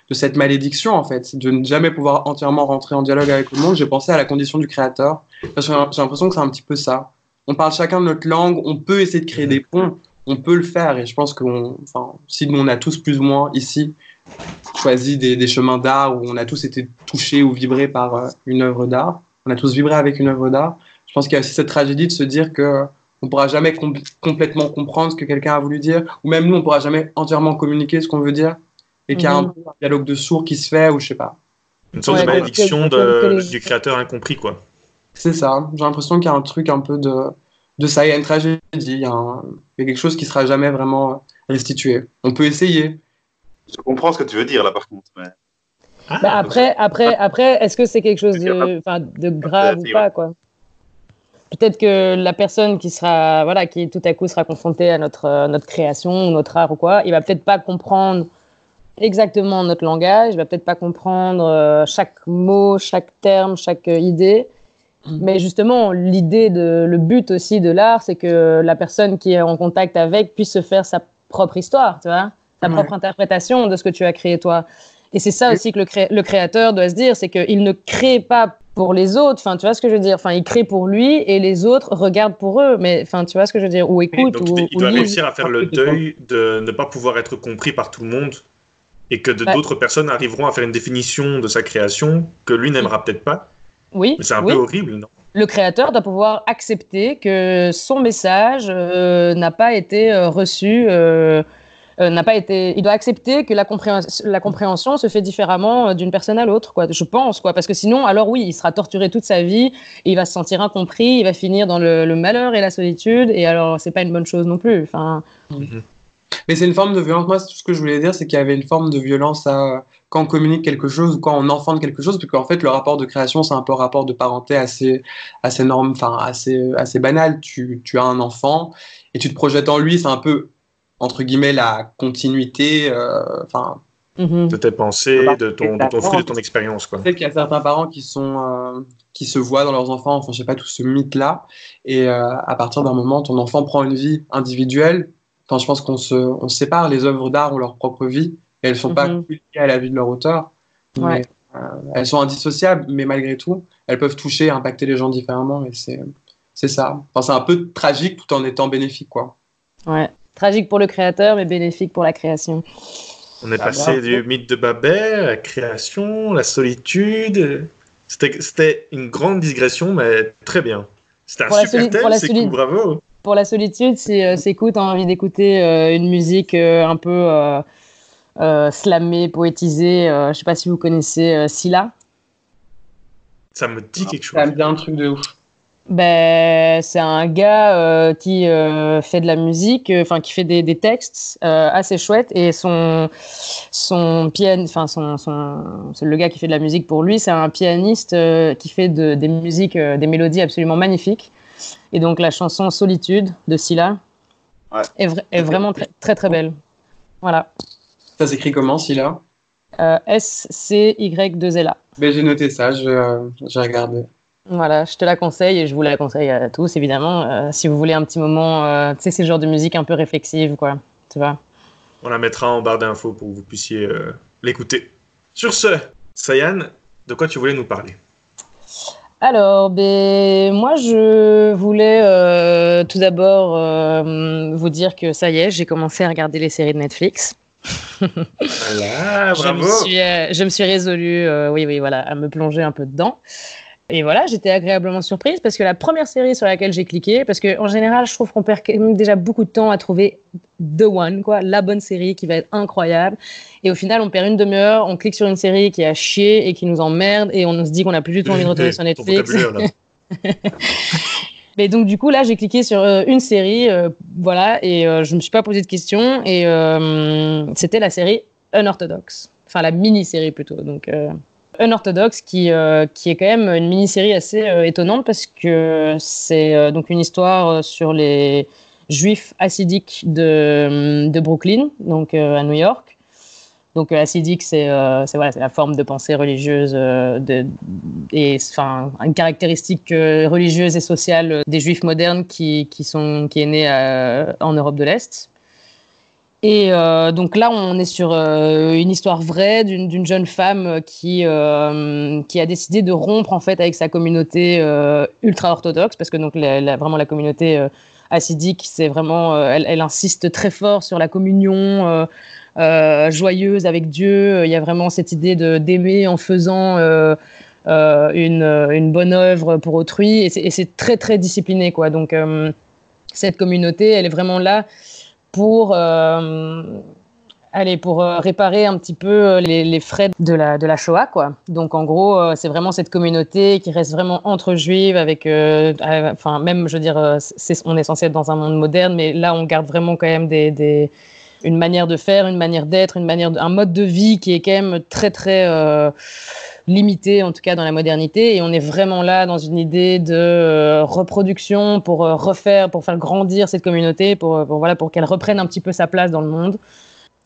de cette malédiction en fait, de ne jamais pouvoir entièrement rentrer en dialogue avec le monde, j'ai pensé à la condition du créateur, parce que j'ai l'impression que c'est un petit peu ça. On parle chacun de notre langue, on peut essayer de créer des ponts, on peut le faire, et je pense que enfin, si on a tous plus ou moins ici choisi des, des chemins d'art où on a tous été touchés ou vibrés par euh, une œuvre d'art, on a tous vibré avec une œuvre d'art, je pense qu'il y a aussi cette tragédie de se dire que on pourra jamais com- complètement comprendre ce que quelqu'un a voulu dire, ou même nous, on pourra jamais entièrement communiquer ce qu'on veut dire, et qu'il y a un, Mhm. un dialogue de sourds qui se fait, ou je sais pas. Une sorte Ouais, de malédiction de- les- du créateur incompris, quoi. C'est ça. J'ai l'impression qu'il y a un truc un peu de, de ça. Il y a une tragédie, il y a, un- il y a quelque chose qui sera jamais vraiment restitué. On peut essayer. Je comprends ce que tu veux dire là par contre. Mais... Ah, Bah, après, après, après, est-ce que c'est quelque chose de, grave ou pas, quoi? Peut-être que la personne qui sera, voilà, qui tout à coup sera confrontée à notre, euh, notre création, notre art ou quoi, il va peut-être pas comprendre exactement notre langage, il va peut-être pas comprendre euh, chaque mot, chaque terme, chaque euh, idée. Mhm. Mais justement, l'idée de, le but aussi de l'art, c'est que la personne qui est en contact avec puisse se faire sa propre histoire, tu vois, sa Ouais. propre interprétation de ce que tu as créé toi. Et c'est ça aussi que le, cré- le créateur doit se dire, c'est qu'il ne crée pas pour les autres, enfin, tu vois ce que je veux dire? Enfin, il crée pour lui et les autres regardent pour eux, mais enfin, tu vois ce que je veux dire? Ou écoutent, Donc, ou, il doit réussir à faire le deuil de ne pas pouvoir être compris par tout le monde et que Ouais. d'autres personnes arriveront à faire une définition de sa création que lui n'aimera peut-être pas. Oui, Mais c'est un oui. peu horrible, non? Le créateur doit pouvoir accepter que son message euh, n'a pas été euh, reçu, euh, n'a pas été. Il doit accepter que la, compréhension, la compréhension se fait différemment euh, d'une personne à l'autre, quoi. Je pense, quoi, parce que sinon, alors oui, il sera torturé toute sa vie, il va se sentir incompris, il va finir dans le, malheur et la solitude, et alors c'est pas une bonne chose non plus. Enfin, Mais c'est une forme de violence. Moi, tout ce que je voulais dire, c'est qu'il y avait une forme de violence à, quand on communique quelque chose ou quand on enfante quelque chose, parce qu'en fait, le rapport de création, c'est un peu un rapport de parenté assez, assez norme, enfin, assez, assez banal. Tu, tu as un enfant et tu te projettes en lui, c'est un peu, entre guillemets, la continuité, euh, enfin, mhm. De tes pensées, de ton, de ton fruit, de ton expérience, quoi. Peut-être qu'il y a certains parents qui sont euh, qui se voient dans leurs enfants, enfin je sais pas tout ce mythe là, et euh, à partir d'un moment ton enfant prend une vie individuelle. Enfin je pense qu'on se on sépare, les œuvres d'art ont leur propre vie et elles sont pas Mhm. liées à la vie de leur auteur. mais, Ouais. euh, elles sont indissociables, mais malgré tout elles peuvent toucher, impacter les gens différemment et c'est c'est ça. Enfin c'est un peu tragique tout en étant bénéfique quoi. ouais. Tragique pour le créateur, mais bénéfique pour la création. On est Ah, passé bravo. du mythe de Babel, la création, la solitude. C'était une grande digression, mais très bien. C'était un Pour super thème, pour la c'est cool, bravo. Pour la solitude, c'est euh, c'est cool, t'as envie d'écouter euh, une musique euh, un peu euh, euh, slamée, poétisée. euh, je sais pas si vous connaissez euh, Scylla. Ça me dit quelque chose. Ça me dit un truc de ouf. Ben, c'est un gars euh, qui euh, fait de la musique, euh, enfin qui fait des, des textes assez chouettes et son son pian, enfin son, son c'est le gars qui fait de la musique pour lui, c'est un pianiste qui fait de- des musiques, des mélodies absolument magnifiques. Et donc la chanson Solitude de Scylla Ouais. est, vra- est vraiment très, très très belle. Voilà. Ça s'écrit comment, Scylla? Euh, S C Y 2 L A. ben, J'ai noté ça, je, j'ai regardé. Voilà, je te la conseille et je vous la conseille à tous, évidemment. euh, si vous voulez un petit moment, euh, tu sais, c'est le genre de musique un peu réflexive, quoi. Tu vois. On la mettra en barre d'infos pour que vous puissiez euh, l'écouter. Sur ce, Sayan, de quoi tu voulais nous parler? Alors, ben, moi, je voulais euh, tout d'abord euh, vous dire que ça y est, j'ai commencé à regarder les séries de Netflix. Voilà, je, bravo me suis, euh, je me suis résolue, euh, oui, oui, voilà, à me plonger un peu dedans. Et voilà, j'étais agréablement surprise parce que la première série sur laquelle j'ai cliqué, parce qu'en général, je trouve qu'on perd déjà beaucoup de temps à trouver The One, quoi, la bonne série qui va être incroyable. Et au final, on perd une demi-heure, on clique sur une série qui est à chier et qui nous emmerde et on se dit qu'on n'a plus du tout envie de retourner sur Netflix. Mais donc du coup là j'ai cliqué sur euh, une série, euh, voilà, et euh, je me suis pas posé de questions et euh, c'était la série Unorthodox, enfin la mini-série plutôt. Donc Unorthodox qui euh, qui est quand même une mini-série assez euh, étonnante parce que c'est euh, donc une histoire sur les juifs hassidiques de, de Brooklyn, donc à New York. Donc hassidique, c'est voilà, la forme de pensée religieuse de, et enfin une caractéristique religieuse et sociale des juifs modernes qui, qui sont qui est née en Europe de l'Est. Et euh, donc là, on est sur euh, une histoire vraie d'une jeune femme qui euh, qui a décidé de rompre en fait avec sa communauté euh, ultra orthodoxe parce que donc la, vraiment la communauté euh, hassidique, c'est vraiment euh, elle, elle insiste très fort sur la communion. joyeuse avec Dieu. Il y a vraiment cette idée d'aimer en faisant une, une bonne œuvre pour autrui. Et c'est- très très discipliné quoi. Donc cette communauté, elle est vraiment là pour euh, pour euh, réparer un petit peu euh, les, frais de la, de la Shoah, quoi. Donc, en gros, c'est vraiment cette communauté qui reste vraiment entre juives, avec, enfin, même, je veux dire, on est censé être dans un monde moderne, mais là, on garde vraiment quand même des, des, une manière de faire, une manière d'être, une manière, un mode de vie qui est quand même très très limité, en tout cas dans la modernité. Et on est vraiment là dans une idée de euh, reproduction pour euh, refaire, pour faire grandir cette communauté, pour, euh, pour voilà, pour qu'elle reprenne un petit peu sa place dans le monde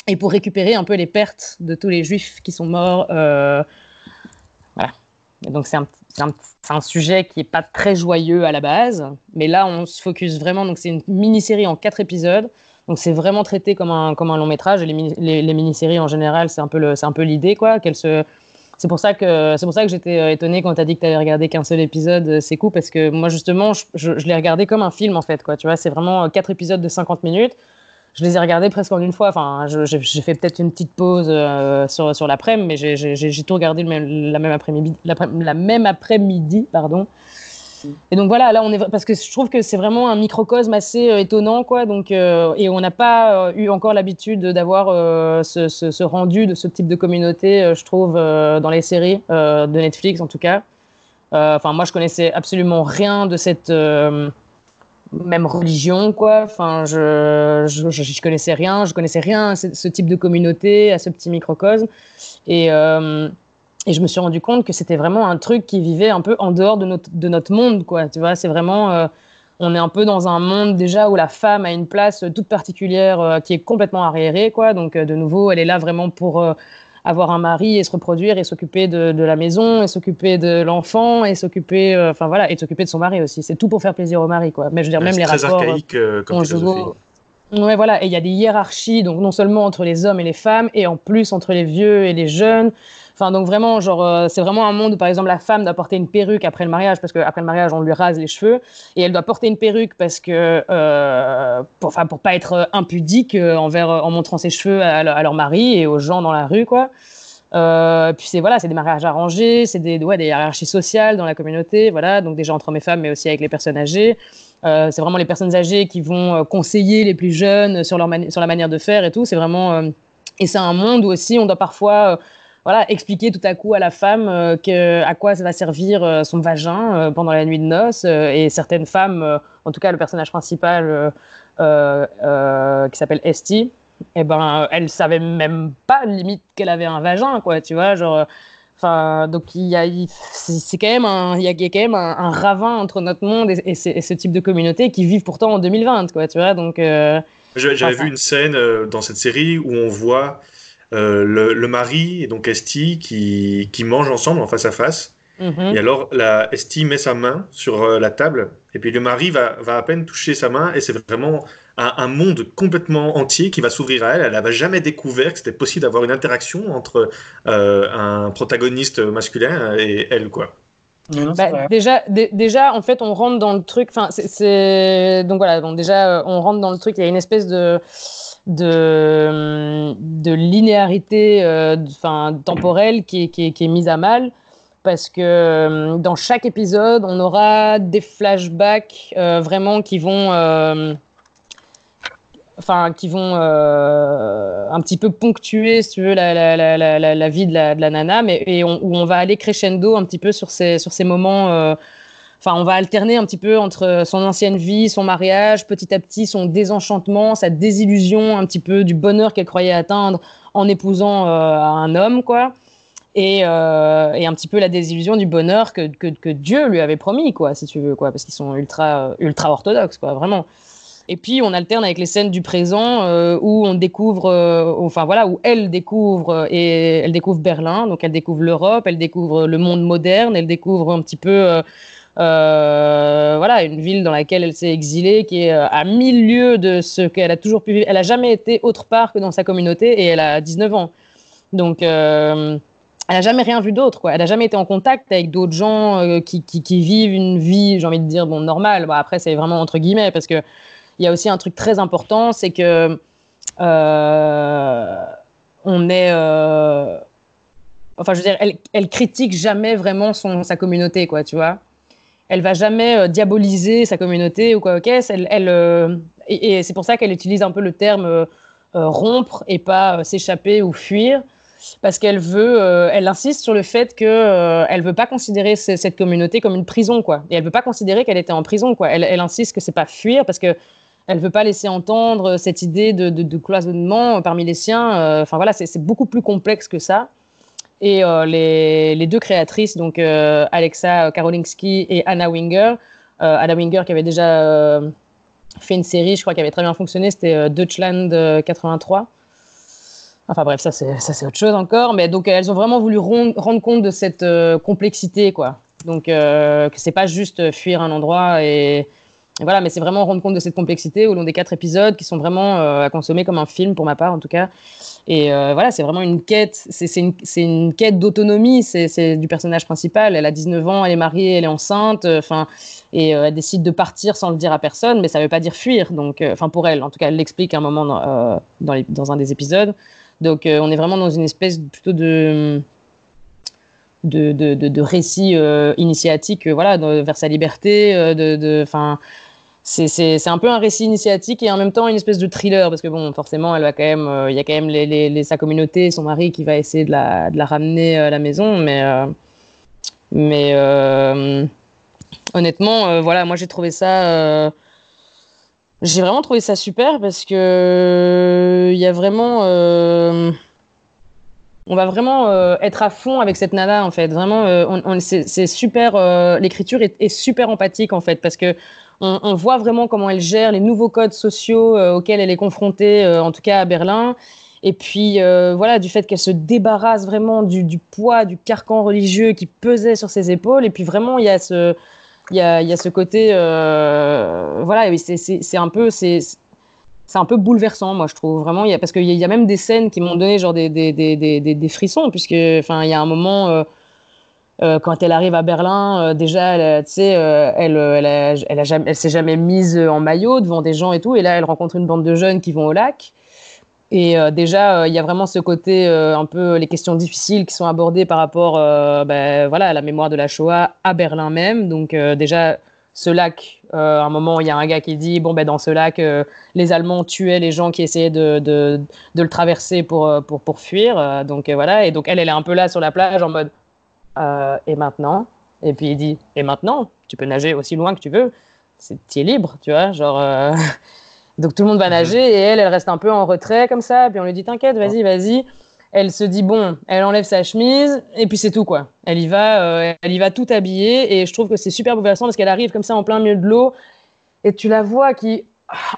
et pour récupérer un peu les pertes de tous les juifs qui sont morts. voilà. Donc c'est un, un, un sujet qui est pas très joyeux à la base, mais là on se focus vraiment. Donc c'est une mini-série en quatre épisodes. Donc c'est vraiment traité comme un, comme un long métrage. Et les, les, les mini-séries en général, c'est un peu l'idée quoi. Qu'elles se c'est pour ça que c'est pour ça que j'étais euh, étonnée quand tu as dit que tu avais regardé qu'un seul épisode. euh, C'est cool parce que moi justement, je, je, je l'ai regardé comme un film en fait quoi. Tu vois, c'est vraiment euh, quatre épisodes de 50 minutes. Je les ai regardés presque en une fois. Enfin, j'ai fait peut-être une petite pause euh, sur sur l'après-midi, mais j'ai- tout regardé le même, la même après-midi, l'après- la même après-midi, pardon. Et donc voilà, là on est parce que je trouve que c'est vraiment un microcosme assez euh, étonnant quoi. Donc euh, et on n'a pas euh, eu encore l'habitude d'avoir ce, rendu de ce type de communauté, je trouve, dans les séries de Netflix en tout cas. Enfin moi je connaissais absolument rien de cette même religion quoi. Enfin je, je connaissais rien, je connaissais rien à ce, ce type de communauté, à ce petit microcosme et et je me suis rendu compte que c'était vraiment un truc qui vivait un peu en dehors de notre, de notre monde, quoi. Tu vois, c'est vraiment, euh, on est un peu dans un monde déjà où la femme a une place toute particulière euh, qui est complètement arriérée, quoi. Donc, euh, de nouveau, elle est là vraiment pour avoir un mari et se reproduire et s'occuper de, de la maison et s'occuper de l'enfant et s'occuper, enfin voilà, et s'occuper de son mari aussi. C'est tout pour faire plaisir au mari, quoi. Mais je veux dire, même les très rapports. archaïque comme conjugaux. Ouais, voilà. Et il y a des hiérarchies, donc non seulement entre les hommes et les femmes, et en plus entre les vieux et les jeunes. Enfin, donc vraiment, genre, euh, c'est vraiment un monde où, par exemple, la femme doit porter une perruque après le mariage, parce qu'après le mariage, on lui rase les cheveux, et elle doit porter une perruque parce que, euh, pour, enfin, pour pas être impudique euh, envers, en montrant ses cheveux à, leur- mari et aux gens dans la rue, quoi. Puis c'est voilà, c'est des mariages arrangés, c'est des, ouais, des hiérarchies sociales dans la communauté, voilà, donc déjà entre hommes et femmes, mais aussi avec les personnes âgées. C'est vraiment les personnes âgées qui vont conseiller les plus jeunes sur, leur sur la manière de faire et tout. C'est vraiment et c'est un monde où aussi on doit parfois voilà, expliquer tout à coup à la femme que, à quoi ça va servir son vagin pendant la nuit de noces. et certaines femmes, en tout cas le personnage principal qui s'appelle Esty, et eh ben, elle savait même pas limite qu'elle avait un vagin, quoi, tu vois, genre. Enfin, donc il y a, c'est quand même un, il y a quand même un, ravin entre notre monde et, ce type de communauté qui vivent pourtant en 2020, quoi, tu vois. Donc. Euh, j'avais vu une scène euh, dans cette série où on voit euh, le, le, mari et donc Esti qui, qui mangent ensemble en face à face. Mhm. Et alors, la Esti met sa main sur la table, et puis le mari va, va à peine toucher sa main, et c'est vraiment un, monde complètement entier qui va s'ouvrir à elle. Elle n'avait jamais découvert que c'était possible d'avoir une interaction entre euh, un protagoniste masculin et elle, quoi. Bah, déjà, déjà, en fait, on rentre dans le truc. Enfin, c'est donc voilà. Donc déjà, euh, on rentre dans le truc. Il y a une espèce de de, de linéarité, euh, temporelle, qui qui, qui est mise à mal parce que dans chaque épisode, on aura des flashbacks vraiment qui vont enfin qui vont euh, un petit peu ponctuer, si tu veux, la, la, la, la vie de la, de nana, mais et où on va aller crescendo un petit peu sur ces, sur ces moments. Euh, enfin, on va alterner un petit peu entre son ancienne vie, son mariage, petit à petit son désenchantement, sa désillusion, un petit peu du bonheur qu'elle croyait atteindre en épousant euh, un homme, quoi. Et, et, un petit peu la désillusion du bonheur que, que, que, Dieu lui avait promis, quoi, si tu veux, quoi, parce qu'ils sont ultra, ultra orthodoxes, quoi, vraiment. Et puis on alterne avec les scènes du présent euh, où on découvre, euh, enfin voilà, où elle découvre euh, et elle découvre Berlin, donc elle découvre l'Europe, elle découvre le monde moderne, elle découvre un petit peu, voilà, une ville dans laquelle elle s'est exilée, qui est à mille lieues de ce qu'elle a toujours pu vivre. Elle a jamais été autre part que dans sa communauté et elle a 19 ans, donc. elle n'a jamais rien vu d'autre. Elle n'a jamais été en contact avec d'autres gens qui, qui, vivent une vie, j'ai envie de dire, bon, normale. Bon, après, c'est vraiment entre guillemets, parce que il y a aussi un truc très important, c'est que euh, on est. Euh, enfin, je veux dire, elle, elle critique jamais vraiment son, sa communauté, quoi, tu vois. Elle va jamais euh, diaboliser sa communauté ou quoi, ok. Elle, elle et, c'est pour ça qu'elle utilise un peu le terme rompre et pas s'échapper ou fuir parce qu'elle veut, elle insiste sur le fait que elle veut pas considérer cette communauté comme une prison, quoi. Et elle veut pas considérer qu'elle était en prison, quoi. Elle, insiste que c'est pas fuir parce que elle veut pas laisser entendre cette idée de, cloisonnement parmi les siens. Euh, enfin voilà, c'est beaucoup plus complexe que ça. Et euh, les, deux créatrices, donc euh, Alexa Karolinski et Anna Winger, Anna Winger qui avait déjà fait une série, je crois, qui avait très bien fonctionné, c'était Deutschland 83. Enfin bref, ça c'est autre chose encore. Mais donc elles ont vraiment voulu rendre compte de cette complexité, quoi. Donc que c'est pas juste fuir un endroit et voilà, mais c'est vraiment rendre compte de cette complexité au long des quatre épisodes qui sont vraiment euh, à consommer comme un film pour ma part en tout cas. Et euh, voilà, c'est vraiment une quête, c'est une, une, quête d'autonomie, c'est du personnage principal. Elle a 19 ans, elle est mariée, elle est enceinte, euh, enfin, et elle décide de partir sans le dire à personne, mais ça veut pas dire fuir. Donc, enfin pour elle, en tout cas, elle l'explique à un moment dans, dans, un des épisodes. Donc on est vraiment dans une espèce plutôt de de, de, de, récit initiatique voilà, vers sa liberté, de, c'est un peu un récit initiatique et en même temps une espèce de thriller parce que bon forcément elle va quand même euh, il y a quand même sa communauté son mari qui va essayer de la, de la ramener à la maison mais euh, mais euh, honnêtement voilà moi j'ai trouvé ça j'ai vraiment trouvé ça super parce que il y a vraiment on va vraiment être à fond avec cette nana en fait. Vraiment c'est super l'écriture est, est, super empathique en fait parce que on, voit vraiment comment elle gère les nouveaux codes sociaux euh, auxquels elle est confrontée, euh, en tout cas à Berlin. Et puis euh, voilà, du fait qu'elle se débarrasse vraiment du, poids, du carcan religieux qui pesait sur ses épaules. Et puis vraiment, il y a ce, il y a, y a ce côté, voilà, c'est un peu, c'est un peu bouleversant, moi, je trouve vraiment. Il y a, parce qu'il y, y, a même des scènes qui m'ont donné genre des, des, des, des, des frissons, puisque, enfin, il y a un moment, euh, quand elle arrive à Berlin, euh, déjà, elle, tu sais, euh, elle, elle, elle, a jamais, elle s'est jamais mise en maillot devant des gens et tout. Et là, elle rencontre une bande de jeunes qui vont au lac. Et euh, déjà, il y a vraiment ce côté, un peu les questions difficiles qui sont abordées par rapport ben, voilà, à la mémoire de la Shoah à Berlin même. Donc déjà, ce lac, à un moment, il y a un gars qui dit, bon, ben, dans ce lac, les Allemands tuaient les gens qui essayaient de, de, de le traverser pour, pour, pour fuir. donc voilà, et donc elle, elle est un peu là sur la plage en mode, et maintenant? Et puis il dit, et maintenant Tu peux nager aussi loin que tu veux tu es libre, tu vois, genre. Euh, donc tout le monde va mhm. nager et elle, elle reste un peu en retrait comme ça. Puis on lui dit T'inquiète, vas-y, vas-y. Elle se dit Bon, elle enlève sa chemise et puis c'est tout, quoi. Elle y va, euh, elle y va tout habillée et je trouve que c'est super bouleversant parce qu'elle arrive comme ça en plein milieu de l'eau et tu la vois qui,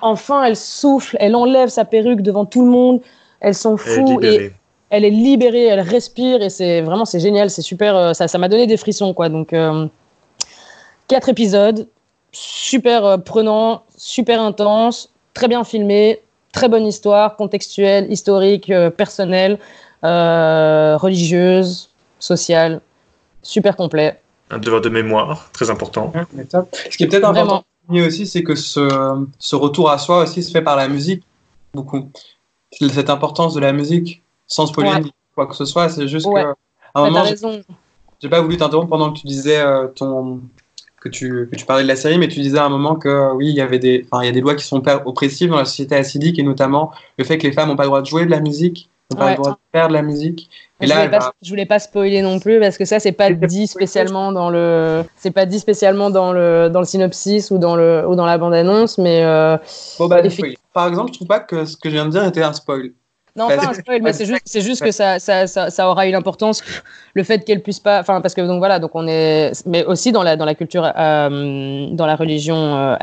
enfin, elle souffle, elle enlève sa perruque devant tout le monde. Elle s'en fout et elle est libérée, elle respire et c'est vraiment c'est génial, c'est super. Euh, ça, ça m'a donné des frissons, quoi. Donc quatre épisodes, super euh, prenant, super intense, très bien filmé, très bonne histoire, contextuelle, historique, euh, personnelle, euh, religieuse, sociale, super complet. Un devoir de mémoire, très important. Ce qui est peut-être important aussi, c'est que ce, ce, retour à soi aussi se fait par la musique, beaucoup. Cette importance de la musique, sans spoiler quoi que ce soit, c'est juste que. À un moment, j'ai pas voulu t'interrompre pendant que tu disais ton, que tu, que tu parlais de la série, mais tu disais à un moment que oui, il y avait des, il y a des lois qui sont oppressives dans la société acidique et notamment le fait que les femmes n'ont pas le droit de jouer de la musique, n'ont pas le droit de faire de la musique. Et je, là, voulais pas, je voulais pas spoiler non plus parce que ça c'est pas dit spécialement dans le, c'est pas dit spécialement dans le dans le synopsis ou dans le ou dans la bande annonce, mais euh, bon, bah, par exemple, je trouve pas que ce que je viens de dire était un spoil. Non, c'est juste, juste que ça, ça, ça, ça, aura une importance. Le fait qu'elle puisse pas, enfin, parce que donc voilà, donc on est, mais aussi dans la dans la culture, euh, dans la religion euh,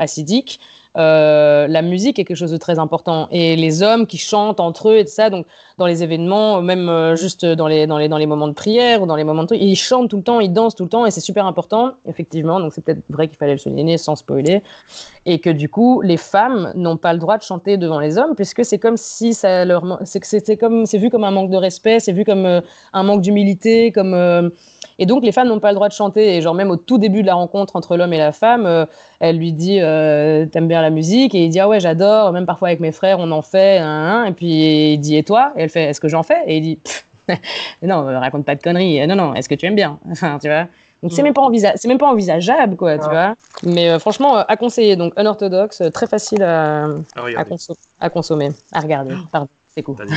euh, la musique est quelque chose de très important. Et les hommes qui chantent entre eux et tout ça donc dans les événements même euh, juste dans les dans les dans les moments de prière ou dans les moments de ils chantent tout le temps ils dansent tout le temps et c'est super important effectivement. Donc c'est peut-être vrai qu'il fallait le souligner sans spoiler. Et que du coup les femmes n'ont pas le droit de chanter devant les hommes puisque c'est comme si ça leur c'est c'était comme c'est vu comme un manque de respect c'est vu comme euh, un manque d'humilité comme et donc, les femmes n'ont pas le droit de chanter. Et genre, même au tout début de la rencontre entre l'homme et la femme, euh, elle lui dit euh, T'aimes bien la musique? Et il dit Ah ouais, j'adore. Même parfois avec mes frères, on en fait. et puis il dit Et toi? Et elle fait Est-ce que j'en fais? Et il dit Non, raconte pas de conneries. Non, non, est-ce que tu aimes bien? Tu vois. Donc c'est mm. même pas c'est même pas envisageable quoi, tu vois. Mais euh, franchement à conseiller donc unorthodoxe, très facile à, à, à consommer, à regarder. Pardon. C'est cool.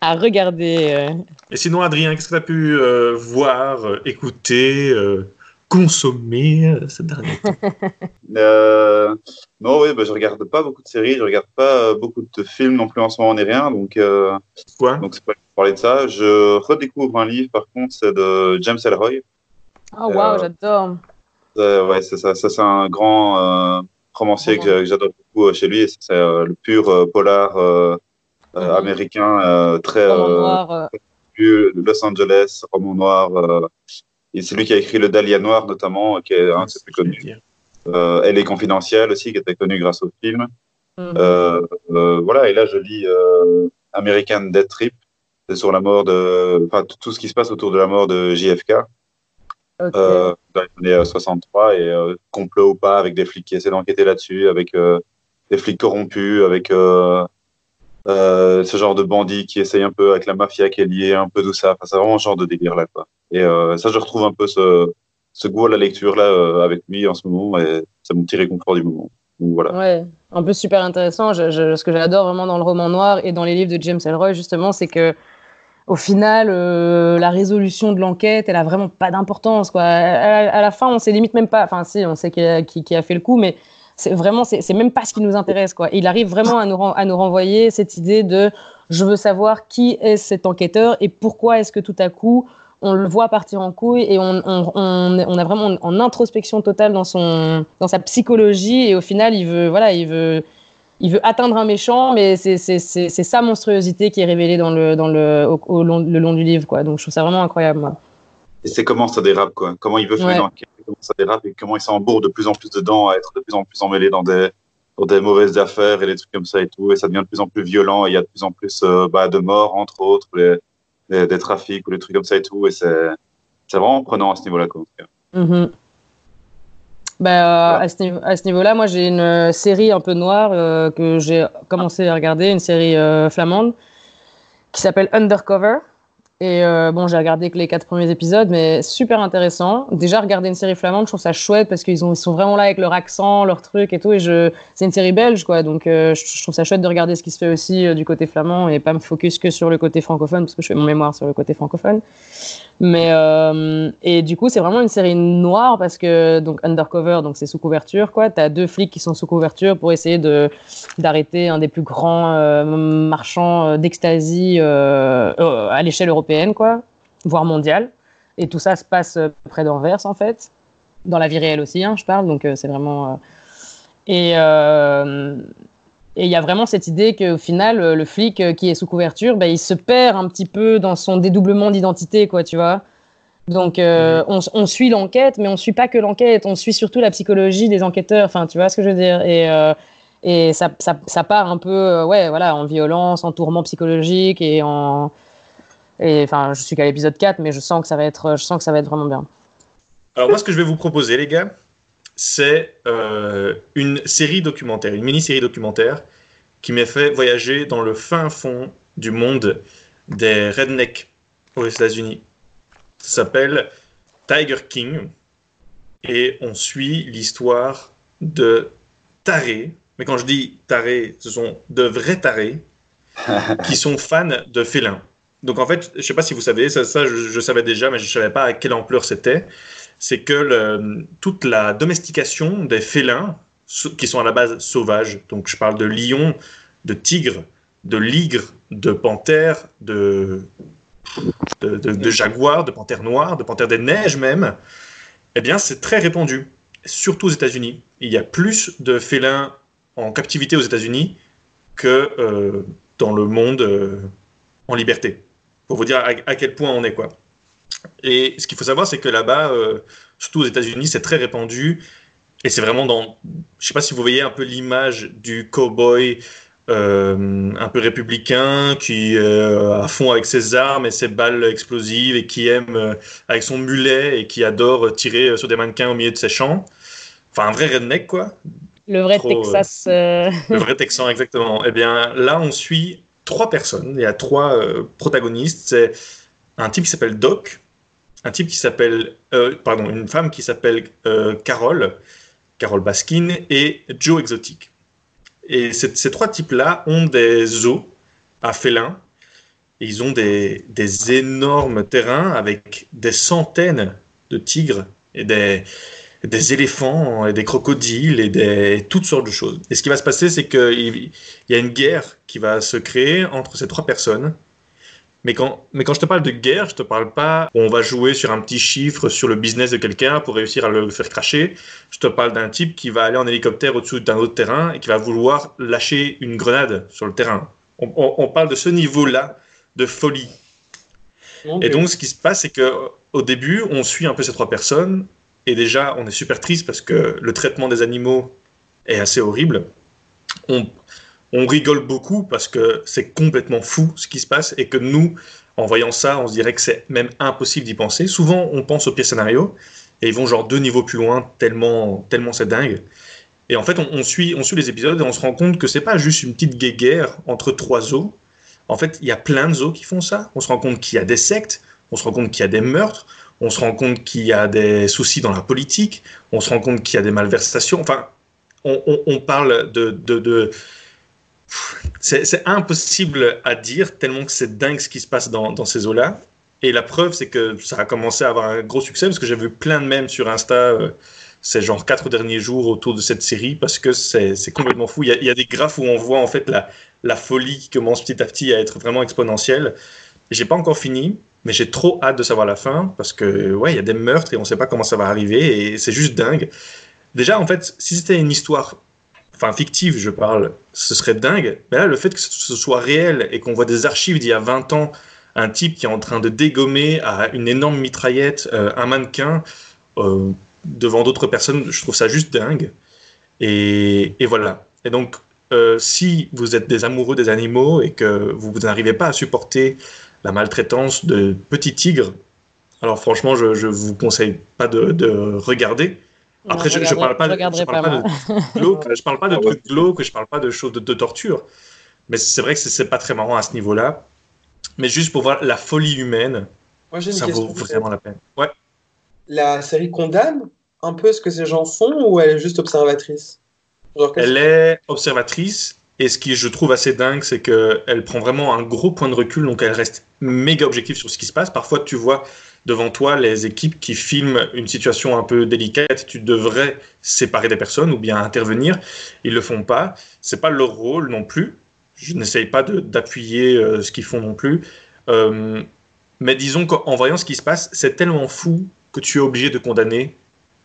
à regarder. Euh. Et sinon, Adrien, qu'est-ce que tu as pu euh, voir, euh, écouter, consommer cette dernière temps Non, oui, bah, je regarde pas beaucoup de séries, je regarde pas beaucoup de films non plus en ce moment, on n'est rien. Donc, Quoi? donc c'est pas pour parler de ça. Je redécouvre un livre, par contre, c'est de James Ellroy. Oh, waouh, j'adore. ouais, c'est ça. Ça, c'est un grand romancier que j'adore beaucoup euh, chez lui. C'est euh, le pur euh, polar américain, très Los Angeles, roman noir. et c'est lui qui a écrit Le Dahlia Noir, notamment, qui est un de ses plus connus. Elle est confidentielle aussi, qui était connue grâce au film. Mhm. voilà, et là, je lis American Death Trip. C'est sur la mort de. Enfin, tout ce qui se passe autour de la mort de JFK. Euh, dans les années 63 euh, et euh, complot ou pas avec des flics qui essaient d'enquêter là-dessus, avec des flics corrompus, avec ce genre de bandits qui essayent un peu avec la mafia qui est liée, un peu tout ça. Enfin, c'est vraiment ce genre de délire là. Quoi. Et ça, je retrouve un peu ce, ce goût à la lecture là avec lui en ce moment et c'est mon petit réconfort du moment. Donc, voilà. Ouais, un peu super intéressant. ce que j'adore vraiment dans le roman noir et dans les livres de James Ellroy, justement, c'est que au final, euh, la résolution de l'enquête, elle a vraiment pas d'importance. Quoi. À, la fin, on sait limite même pas. Enfin, si, on sait qui a, fait le coup, mais c'est vraiment, c'est même pas ce qui nous intéresse. Quoi. il arrive vraiment à nous, renvoyer cette idée de je veux savoir qui est cet enquêteur et pourquoi est-ce que tout à coup on le voit partir en couille et on, on, on, a vraiment en introspection totale dans son dans sa psychologie et au final il veut voilà il veut il veut atteindre un méchant, mais c'est sa monstruosité qui est révélée dans le, dans le, au, long, le long du livre. Quoi. Donc je trouve ça vraiment incroyable. Moi. Et c'est comment ça dérape, quoi? Comment il veut faire une enquête, comment ça dérape? Et comment il s'embourre de plus en plus dedans, à être de plus en plus emmêlé dans des, dans des mauvaises affaires et des trucs comme ça et tout? Et ça devient de plus en plus violent et il y a de plus en plus euh, bah, de morts, entre autres, les, des trafics ou des trucs comme ça et tout. Et c'est vraiment prenant à ce niveau-là. Quoi. Bah, à ce niveau-là, moi j'ai une série un peu noire que j'ai commencé à regarder, une série flamande qui s'appelle Undercover. Et euh, bon, j'ai regardé que les quatre premiers épisodes, mais super intéressant. Déjà, regarder une série flamande, je trouve ça chouette parce qu'ils ils sont vraiment là avec leur accent, leur truc et tout. Et je, c'est une série belge, quoi. Donc, euh, je, trouve ça chouette de regarder ce qui se fait aussi euh, du côté flamand et pas me focus que sur le côté francophone parce que je fais mon mémoire sur le côté francophone. Mais et du coup, c'est vraiment une série noire parce que donc undercover, donc c'est sous couverture quoi. T'as deux flics qui sont sous couverture pour essayer de d'arrêter un des plus grands marchands d'ecstasy à l'échelle européenne quoi, voire mondiale. Et tout ça se passe près d'Anvers en fait, dans la vie réelle aussi, hein, je parle. Donc c'est vraiment et et il y a vraiment cette idée qu'au final, euh, le flic euh, qui est sous couverture, bah, il se perd un petit peu dans son dédoublement d'identité, quoi, tu vois. Donc, euh, mhm. on, on, suit l'enquête, mais on suit pas que l'enquête, on suit surtout la psychologie des enquêteurs. Enfin, tu vois ce que je veux dire Et, euh, et ça, ça, ça, part un peu, ouais, voilà, en violence, en tourment psychologique et en. Et enfin, je suis qu'à l'épisode 4, mais je sens que ça va être, je sens que ça va être vraiment bien. Alors moi, ce que je vais vous proposer, les gars, c'est euh, une série documentaire, une mini-série documentaire qui m'a fait voyager dans le fin fond du monde des rednecks aux États-Unis. Ça s'appelle Tiger King et on suit l'histoire de tarés. Mais quand je dis tarés, ce sont de vrais tarés qui sont fans de félins. Donc en fait, je ne sais pas si vous savez, ça, je, savais déjà, mais je ne savais pas à quelle ampleur c'était c'est que toute la domestication des félins, qui sont à la base sauvages, donc je parle de lions, de tigres, de ligres, de panthères, de, jaguars, de panthères noires, de panthères des neiges même, eh bien c'est très répandu, surtout aux États-Unis. Il y a plus de félins en captivité aux États-Unis que euh, dans le monde euh, en liberté. Pour vous dire à, à, quel point on est quoi. Et ce qu'il faut savoir, c'est que là-bas, euh, surtout aux États-Unis, c'est très répandu. Et c'est vraiment dans. Je ne sais pas si vous voyez un peu l'image du cowboy euh, un peu républicain qui euh, à fond avec ses armes et ses balles explosives et qui aime euh, avec son mulet et qui adore tirer sur des mannequins au milieu de ses champs. Enfin, un vrai redneck, quoi. Le vrai Trop, Texas. Euh, le vrai Texan, exactement. Eh bien, là, on suit trois personnes. Il y a trois protagonistes. C'est un type qui s'appelle Doc, un type qui s'appelle, euh, pardon, une femme qui s'appelle euh, Carole, Carole Baskin et Joe Exotic. Et ces trois types-là ont des zoos à félins. Et ils ont des, énormes terrains avec des centaines de tigres et des, des éléphants et des crocodiles et des, toutes sortes de choses. Et ce qui va se passer, c'est qu'il y a une guerre qui va se créer entre ces trois personnes mais quand, mais quand je te parle de guerre, je te parle pas on va jouer sur un petit chiffre sur le business de quelqu'un pour réussir à le faire cracher. Je te parle d'un type qui va aller en hélicoptère au-dessus d'un autre terrain et qui va vouloir lâcher une grenade sur le terrain. On, on, on parle de ce niveau-là de folie. Et donc, ce qui se passe, c'est que au début, on suit un peu ces trois personnes et déjà, on est super triste parce que le traitement des animaux est assez horrible. On, rigole beaucoup parce que c'est complètement fou ce qui se passe et que nous, en voyant ça, on se dirait que c'est même impossible d'y penser. Souvent, on pense au pire scénario et ils vont genre deux niveaux plus loin tellement, tellement c'est dingue. Et en fait, on, on, suit, on suit les épisodes et on se rend compte que c'est pas juste une petite guéguerre entre trois zoos. En fait, il y a plein de zoos qui font ça. On se rend compte qu'il y a des sectes, on se rend compte qu'il y a des meurtres, on se rend compte qu'il y a des soucis dans la politique, on se rend compte qu'il y a des malversations. Enfin, on, parle de, c'est impossible à dire tellement que c'est dingue ce qui se passe dans, ces eaux-là. Et la preuve, c'est que ça a commencé à avoir un gros succès parce que j'ai vu plein de mèmes sur Insta euh, ces genre quatre derniers jours autour de cette série parce que c'est complètement fou. Il y, a, des graphes où on voit en fait la, folie qui commence petit à petit à être vraiment exponentielle. J'ai pas encore fini, mais j'ai trop hâte de savoir la fin parce que ouais, il y a des meurtres et on sait pas comment ça va arriver et c'est juste dingue. Déjà, en fait, si c'était une histoire enfin fictive, je parle, ce serait dingue. Mais là, le fait que ce soit réel et qu'on voit des archives d'il y a 20 ans, un type qui est en train de dégommer à une énorme mitraillette euh, un mannequin euh, devant d'autres personnes, je trouve ça juste dingue. Et, et voilà. Et donc, euh, si vous êtes des amoureux des animaux et que vous n'arrivez pas à supporter la maltraitance de petits tigres, alors franchement, je ne vous conseille pas de, de regarder Après, je, Non, je parle pas, je de, regarderai je parle pas, pas de glauque, je parle pas de trucs glauques, je parle pas de choses de, de torture. Mais c'est vrai que c'est- pas très marrant à ce niveau-là. Mais juste pour voir la folie humaine, Moi, j'ai une ça vaut vraiment la peine. Ouais. La série condamne un peu ce que ces gens font ou elle est juste observatrice? Genre, Elle est observatrice et ce qui je trouve assez dingue, c'est qu'elle prend vraiment un gros point de recul, donc elle reste méga objective sur ce qui se passe. Parfois, tu vois devant toi les équipes qui filment une situation un peu délicate, tu devrais séparer des personnes ou bien intervenir. Ils le font pas. C'est pas leur rôle non plus. Je n'essaye pas d'appuyer euh, ce qu'ils font non plus. Euh, mais disons qu'en voyant ce qui se passe, c'est tellement fou que tu es obligé de condamner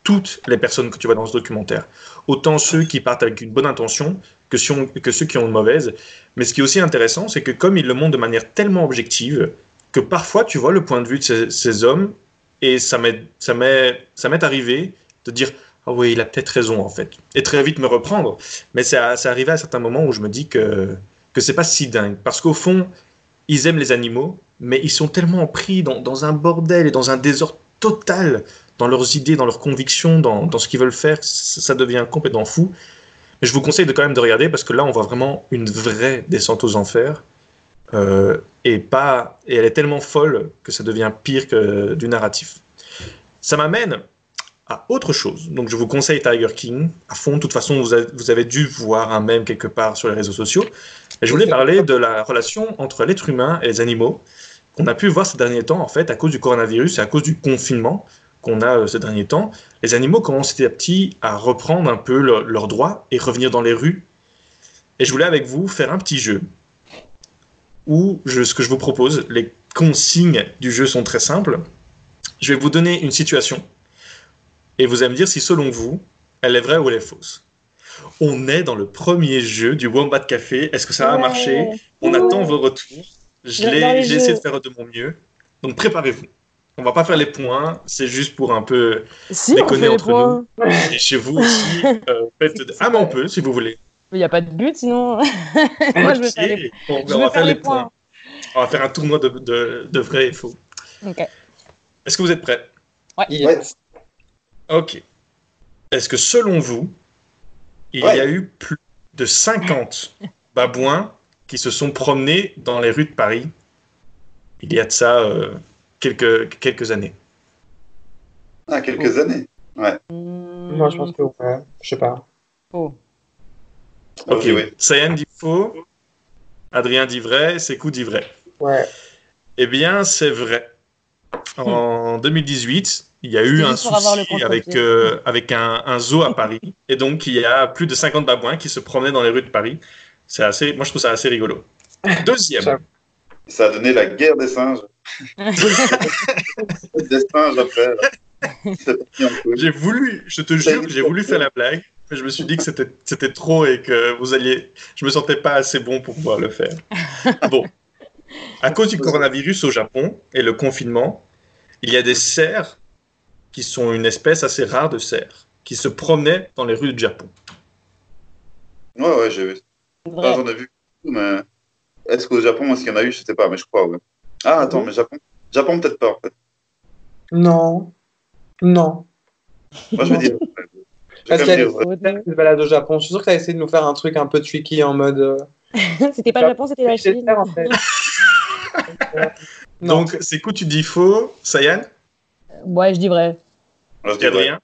toutes les personnes que tu vois dans ce documentaire. Autant ceux qui partent avec une bonne intention que, ceux qui ont une mauvaise. Mais ce qui est aussi intéressant, c'est que comme ils le montrent de manière tellement objective, que parfois tu vois le point de vue de ces, hommes et ça m'est ça ça arrivé de dire ah oui il a peut-être raison en fait et très vite me reprendre. Mais à- c'est arrivé à certains moments où je me dis que c'est pas si dingue. Parce qu'au fond ils aiment les animaux mais ils sont tellement pris dans, un bordel et dans un désordre total dans leurs idées dans leurs convictions dans, dans ce qu'ils veulent faire ça ça devient complètement fou mais je vous conseille de quand même de regarder parce que là on voit vraiment une vraie descente aux enfers euh, et pas et elle est tellement folle que ça devient pire que du narratif. Ça m'amène à autre chose. Donc je vous conseille Tiger King à fond. De toute façon, vous avez, vous avez dû voir un mème quelque part sur les réseaux sociaux. Et je voulais parler de la relation entre l'être humain et les animaux qu'on a pu voir ces derniers temps en fait à cause du coronavirus et à cause du confinement qu'on a euh, ces derniers temps. Les animaux commencent petit à petit à reprendre un peu le- leurs droits et revenir dans les rues. Et je voulais avec vous faire un petit jeu où je, ce que je vous propose, les consignes du jeu sont très simples. Je vais vous donner une situation et vous allez me dire si selon vous, elle est vraie ou elle est fausse. On est dans le premier jeu du Wombat Café. Est-ce que ça va Ouais. marcher? On attend vos retours. Je l'ai- J'ai essayé de faire de mon mieux. Donc préparez-vous. On va pas faire les points, c'est juste pour un peu Si, on déconner entre points. et chez vous aussi. euh, faites de- Ah mais on peut si vous voulez. Il n'y a pas de but sinon. Moi, je veux faire les, je on veux va faire les points. On va faire un tournoi de, de, de vrai et faux. Ok. Est-ce que vous êtes prêts? Yes. Ok. Est-ce que selon vous, il Ouais. y a eu plus de 50 babouins qui se sont promenés dans les rues de Paris? Il y a de ça euh, quelques, quelques années Ah, quelques années. Moi, je pense que ouais. Je sais pas. Oh. Ok, oui. Sayan dit faux, Adrien dit vrai, Sekou dit vrai. Ouais. Eh bien, c'est vrai. En 2018, il y a eu un souci avec, euh, avec un, un zoo à Paris. Et donc, il y a plus de 50 babouins qui se promenaient dans les rues de Paris. C'est assez, moi, je trouve ça assez rigolo. Deuxième. Ça a donné la guerre des singes. J'ai voulu, je te jure j'ai voulu faire la blague, mais je me suis dit que c'était c'était trop et que vous alliez. Je me sentais pas assez bon pour pouvoir le faire. Bon. À cause du coronavirus au Japon et le confinement, il y a des cerfs qui sont une espèce assez rare de cerfs qui se promenaient dans les rues du Japon. Ouais, ouais, j'ai vu. Ah, Vrai. J'en ai vu. Mais est-ce qu'au Japon, est-ce qu'il y en a eu? Je sais pas, mais je crois, ouais. Ah, attends, mais Japon Japon, peut-être pas, en fait. Non. Non. Moi, je vais dire. Parce tu te balades au Japon. Je suis sûr que tu as essayé de nous faire un truc un peu tricky en mode. euh, C'était pas le Japon, c'était la Chine. faire, en fait. non. Donc, c'est quoi tu dis faux, Sayan? Ouais, je dis vrai. Adrien?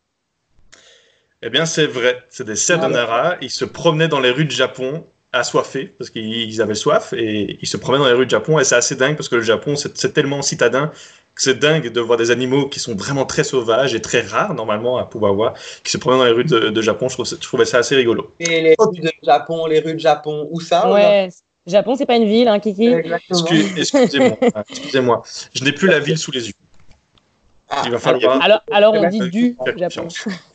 Eh bien, c'est vrai. C'est des cerfs Ah. Ils se promenaient dans les rues de Japon assoiffés parce qu'ils avaient soif et ils se promenaient dans les rues de Japon. Et c'est assez dingue parce que le Japon, c'est tellement citadin que c'est dingue de voir des animaux qui sont vraiment très sauvages et très rares normalement à pouvoir voir qui se promènent dans les rues de, de Japon. Je, trouve, je trouvais ça assez rigolo. Et les rues de Japon, les rues de Japon, où ça Ouais. Japon, c'est pas une ville, hein, Kiki? Excuse- Excusez-moi. Excusez-moi. Je n'ai plus la ville sous les yeux. Ah, Il va falloir. Alors, alors on dit du Japon.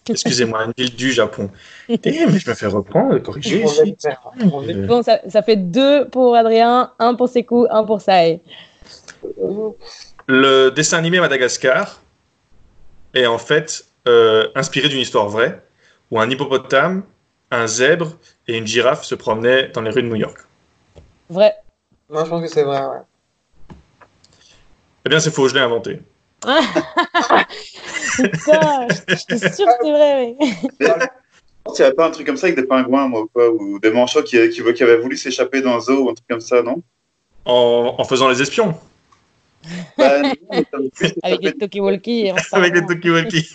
Excusez-moi, une ville du Japon. Eh, mais je me fais reprendre, corriger Euh, Bon, ça, ça fait deux pour Adrien, un pour Sekou, un pour Sae. Le dessin animé Madagascar est en fait euh, inspiré d'une histoire vraie où un hippopotame, un zèbre et une girafe se promenaient dans les rues de New York. Vrai. Moi, je pense que c'est vrai, ouais. Eh bien, c'est faux, je l'ai inventé. Putain, je suis sûre que c'est vrai. oui. Il n'y avait pas un truc comme ça avec des pingouins, moi, ou quoi, ou des manchots qui, qui, qui avaient voulu s'échapper d'un zoo ou un truc comme ça, non? En, en faisant les espions. Bah, non, mais. Avec les talkie-walkie. Avec les va. talkie-walkie.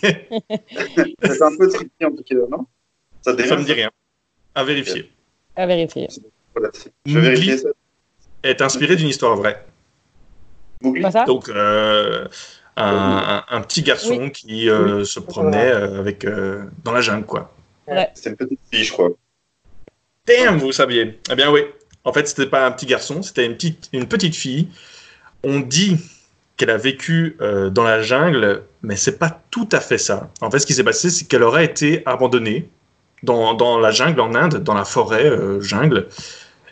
C'est un peu tricky en tout cas, non? Ça Ça dérange me dit rien. À vérifier. À vérifier. Voilà, Je vais vérifier ça. Est inspiré d'une histoire vraie. Mowgli? Pas ça? Donc, euh, un, un- un petit garçon qui euh, se promenait euh, avec, euh, dans la jungle, quoi. C'est une petite fille, je crois. Damn, vous saviez. Eh bien oui. En fait, c'était pas un petit garçon, c'était une petite, une petite fille. On dit qu'elle a vécu euh, dans la jungle, mais c'est pas tout à fait ça. En fait, ce qui s'est passé, c'est qu'elle aurait été abandonnée dans, dans la jungle en Inde, dans la forêt euh, jungle.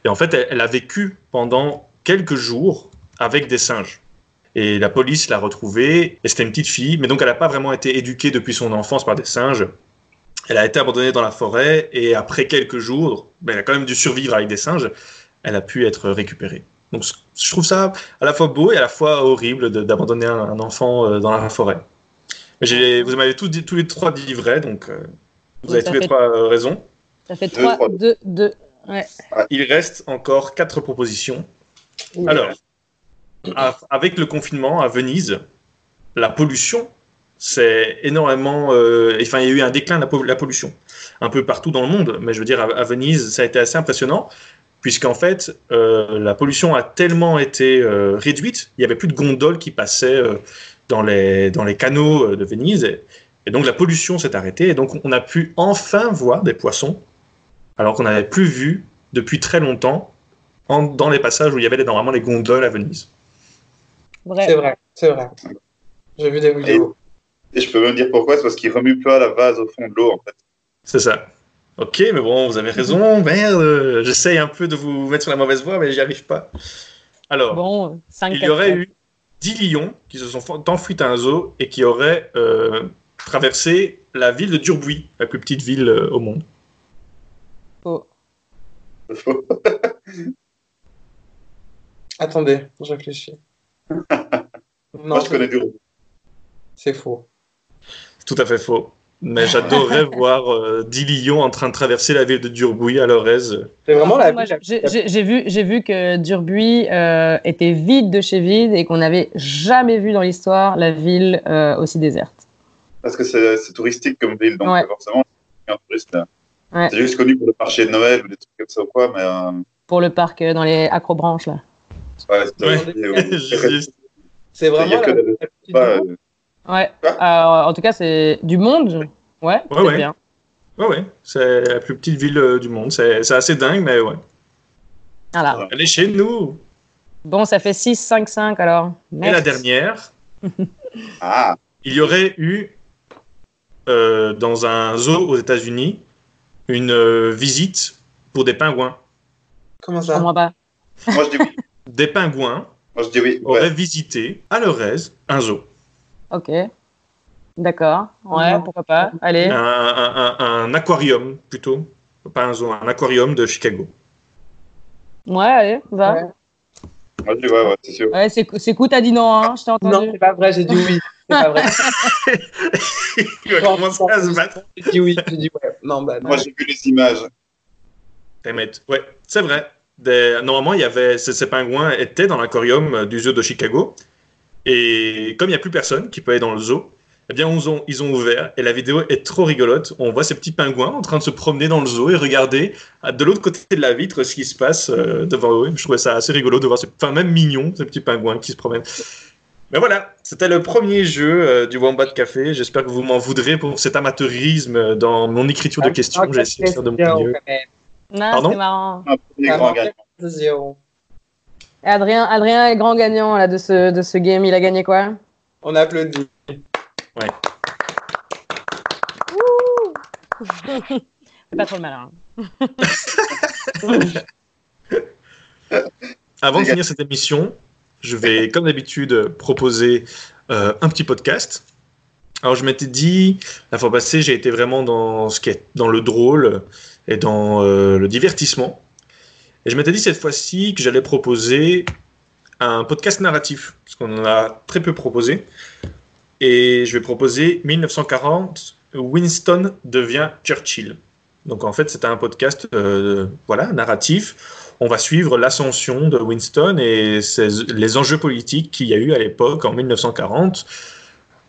Et en fait, elle, elle a vécu pendant quelques jours avec des singes. Et la police l'a retrouvée, et c'était une petite fille, mais donc elle n'a pas vraiment été éduquée depuis son enfance par des singes. Elle a été abandonnée dans la forêt et après quelques jours, ben, elle a quand même dû survivre avec des singes. Elle a pu être récupérée. Donc je trouve ça à la fois beau et à la fois horrible d'abandonner un, un enfant euh, dans la forêt. Mais j'ai- vous m'avez tous, dit- tous les trois dit vrai, donc euh, vous Oui, avez tous les trois euh, raison. Ça fait Deux, 3, trois. 2, 2. Ouais. Il reste encore quatre propositions. Alors, avec le confinement à Venise, la pollution, c'est énormément. euh, enfin, il y a eu un déclin de la, po- la pollution un peu partout dans le monde, mais je veux dire, à, Venise, ça a été assez impressionnant, puisqu'en fait, euh, la pollution a tellement été euh, réduite, il n'y avait plus de gondoles qui passaient dans, les, canaux de Venise, et, donc la pollution s'est arrêtée, et donc on a pu enfin voir des poissons, alors qu'on n'avait plus vu depuis très longtemps dans les passages où il y avait normalement les gondoles à Venise. Vrai. C'est vrai, c'est vrai. J'ai vu des vidéos. Et je peux même dire pourquoi, c'est parce qu'il remue pas la vase au fond de l'eau, en fait. C'est ça. Ok, mais bon, vous avez raison. Merde, euh, j'essaye un peu de vous mettre sur la mauvaise voie, mais j'y arrive pas. Alors, Bon, 5 il y aurait eu 10 lions qui se sont enfuis à un zoo et qui auraient euh, traversé la ville de Durbuy, la plus petite ville euh, au monde. Attendez, je réfléchis. Non, Moi, je connais du c'est faux. C'est tout à fait faux. Mais j'adorerais voir euh, 10 lions en train de traverser la ville de Durbuy à leur aise. C'est vraiment la j'ai vu, j'ai vu que Durbuy euh, était vide de chez vide et qu'on n'avait jamais vu dans l'histoire la ville euh, aussi déserte. Parce que c'est touristique comme ville, donc Ouais. forcément, c'est un touriste. là. Ouais. C'est juste connu pour le marché de Noël ou des trucs comme ça ou quoi, mais euh, Pour le parc euh, dans les acrobranches là. Ouais, c'est Ouais. Vraiment que la euh, Ouais. Euh, en tout cas, c'est du monde. Ouais. c'est ouais. bien. Ouais, ouais, c'est la plus petite ville euh, du monde. C'est c'est assez dingue, mais ouais. Voilà. Elle est chez nous. Bon, ça fait 6, 5, 5 alors. Et la dernière, Ah, il y aurait eu euh, dans un zoo aux États-Unis une euh, visite pour des pingouins. Comment ça? Comprends pas. moi je dis oui. Des pingouins Moi je dis oui. auraient Ouais. visité à leur aise un zoo, Ok. D'accord. Ouais, Non. pourquoi pas. Allez. un, un- un- un aquarium plutôt, pas un zoo, un aquarium de Chicago. Ouais, allez, va. Ouais. Moi je dis ouais, ouais, c'est sûr. Ouais, c'est cool, t'as dit non, hein, je t'ai Non, entendu. c'est pas vrai, j'ai dit oui. C'est pas vrai. Il va commencer à se battre. J'ai dit oui, j'ai dit ouais. Non, bah non. Moi j'ai vu les images. It. Ouais, c'est vrai. Des- Normalement, il y avait ces, ces pingouins étaient dans l'aquarium euh, du zoo de Chicago. Et comme il n'y a plus personne qui peut aller dans le zoo, eh bien, ils ont, ils ont ouvert. Et la vidéo est trop rigolote. On voit ces petits pingouins en train de se promener dans le zoo et regarder à- de l'autre côté de la vitre ce qui se passe euh, devant eux. Je trouvais ça assez rigolo de voir, ces, enfin, même mignon, ces petits pingouins qui se promènent. Mais voilà, c'était le premier jeu euh, du Wombat Café. J'espère que vous m'en voudrez pour cet amateurisme dans mon écriture de questions. Ah, J'ai essayé de faire de mon mieux. Non, Pardon? c'est marrant. Ah, grand Adrien, Adrien est grand gagnant là, de, ce, de ce game. Il a gagné quoi? On applaudit. C'est pas trop le malin. Avant de finir cette émission, je vais, comme d'habitude, proposer euh, un petit podcast. Alors, je m'étais dit, la fois passée, j'ai été vraiment dans ce qui est dans le drôle et dans euh, le divertissement. Et je m'étais dit cette fois-ci que j'allais proposer un podcast narratif, parce qu'on en a très peu proposé. Et je vais proposer 1940, Winston devient Churchill. Donc en fait, c'est un podcast euh, voilà, narratif. On va suivre l'ascension de Winston et les enjeux politiques qu'il y a eu à l'époque en 1940.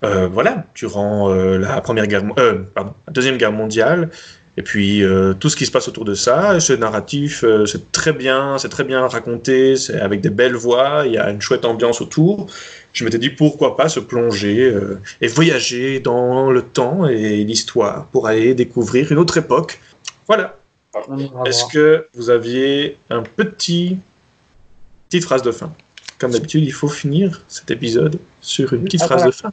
Euh, voilà, durant euh, la première guerre, pardon, la deuxième guerre mondiale, et puis tout ce qui se passe autour de ça. Ce narratif, c'est très bien, c'est très bien raconté, c'est avec des belles voix, il y a une chouette ambiance autour je m'étais dit pourquoi pas se plonger euh, et voyager dans le temps et l'histoire pour aller découvrir une autre époque. Voilà. Est-ce que vous aviez un petit petite phrase de fin? Comme d'habitude, il faut finir cet épisode sur une petite ah, phrase de fin.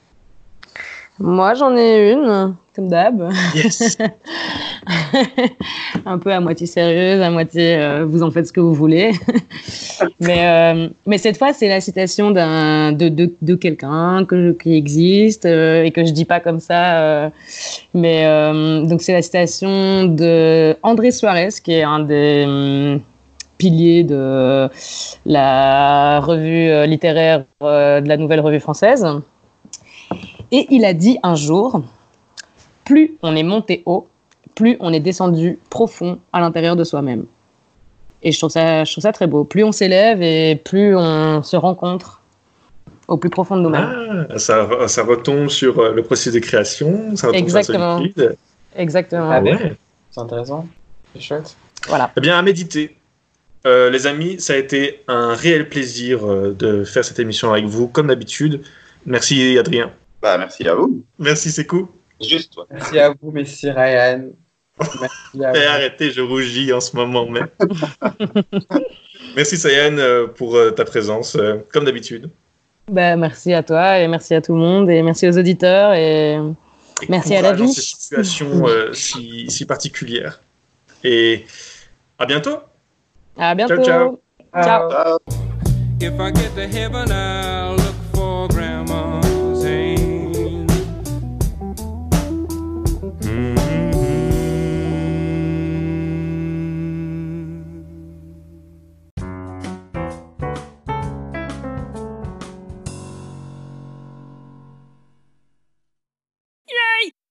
Moi, j'en ai une, comme d'hab. Yes. un peu à moitié sérieuse, à moitié euh, vous en faites ce que vous voulez. mais, euh, mais cette fois, c'est la citation d'un, de, de, de quelqu'un que, qui existe euh, et que je dis pas comme ça. mais donc, c'est la citation de André Suarez, qui est un des hum, piliers de la revue littéraire de la Nouvelle Revue Française. Et il a dit un jour, plus on est monté haut, plus on est descendu profond à l'intérieur de soi-même. Et je trouve, ça, je trouve ça très beau. Plus on s'élève et plus on se rencontre au plus profond de nous-mêmes. Ah, ça, ça, retombe sur euh, le processus de création, ça retombe Exactement. sur Exactement. Ah ouais. C'est intéressant. C'est chouette. Voilà. Eh bien, à méditer. Euh, les amis, ça a été un réel plaisir euh, de faire cette émission avec vous, comme d'habitude. Merci Adrien. Bah, merci à vous. Merci Sekou. Juste toi. Merci à vous, merci Ryan. Merci à arrêtez, je rougis en ce moment même. merci Sayan euh, pour euh, ta présence, euh, comme d'habitude. Bah, merci à toi et merci à tout le monde et merci aux auditeurs et, merci à la vie. Dans cette situation si, si, particulière. Et à bientôt. À bientôt. Ciao, ciao. ciao. ciao.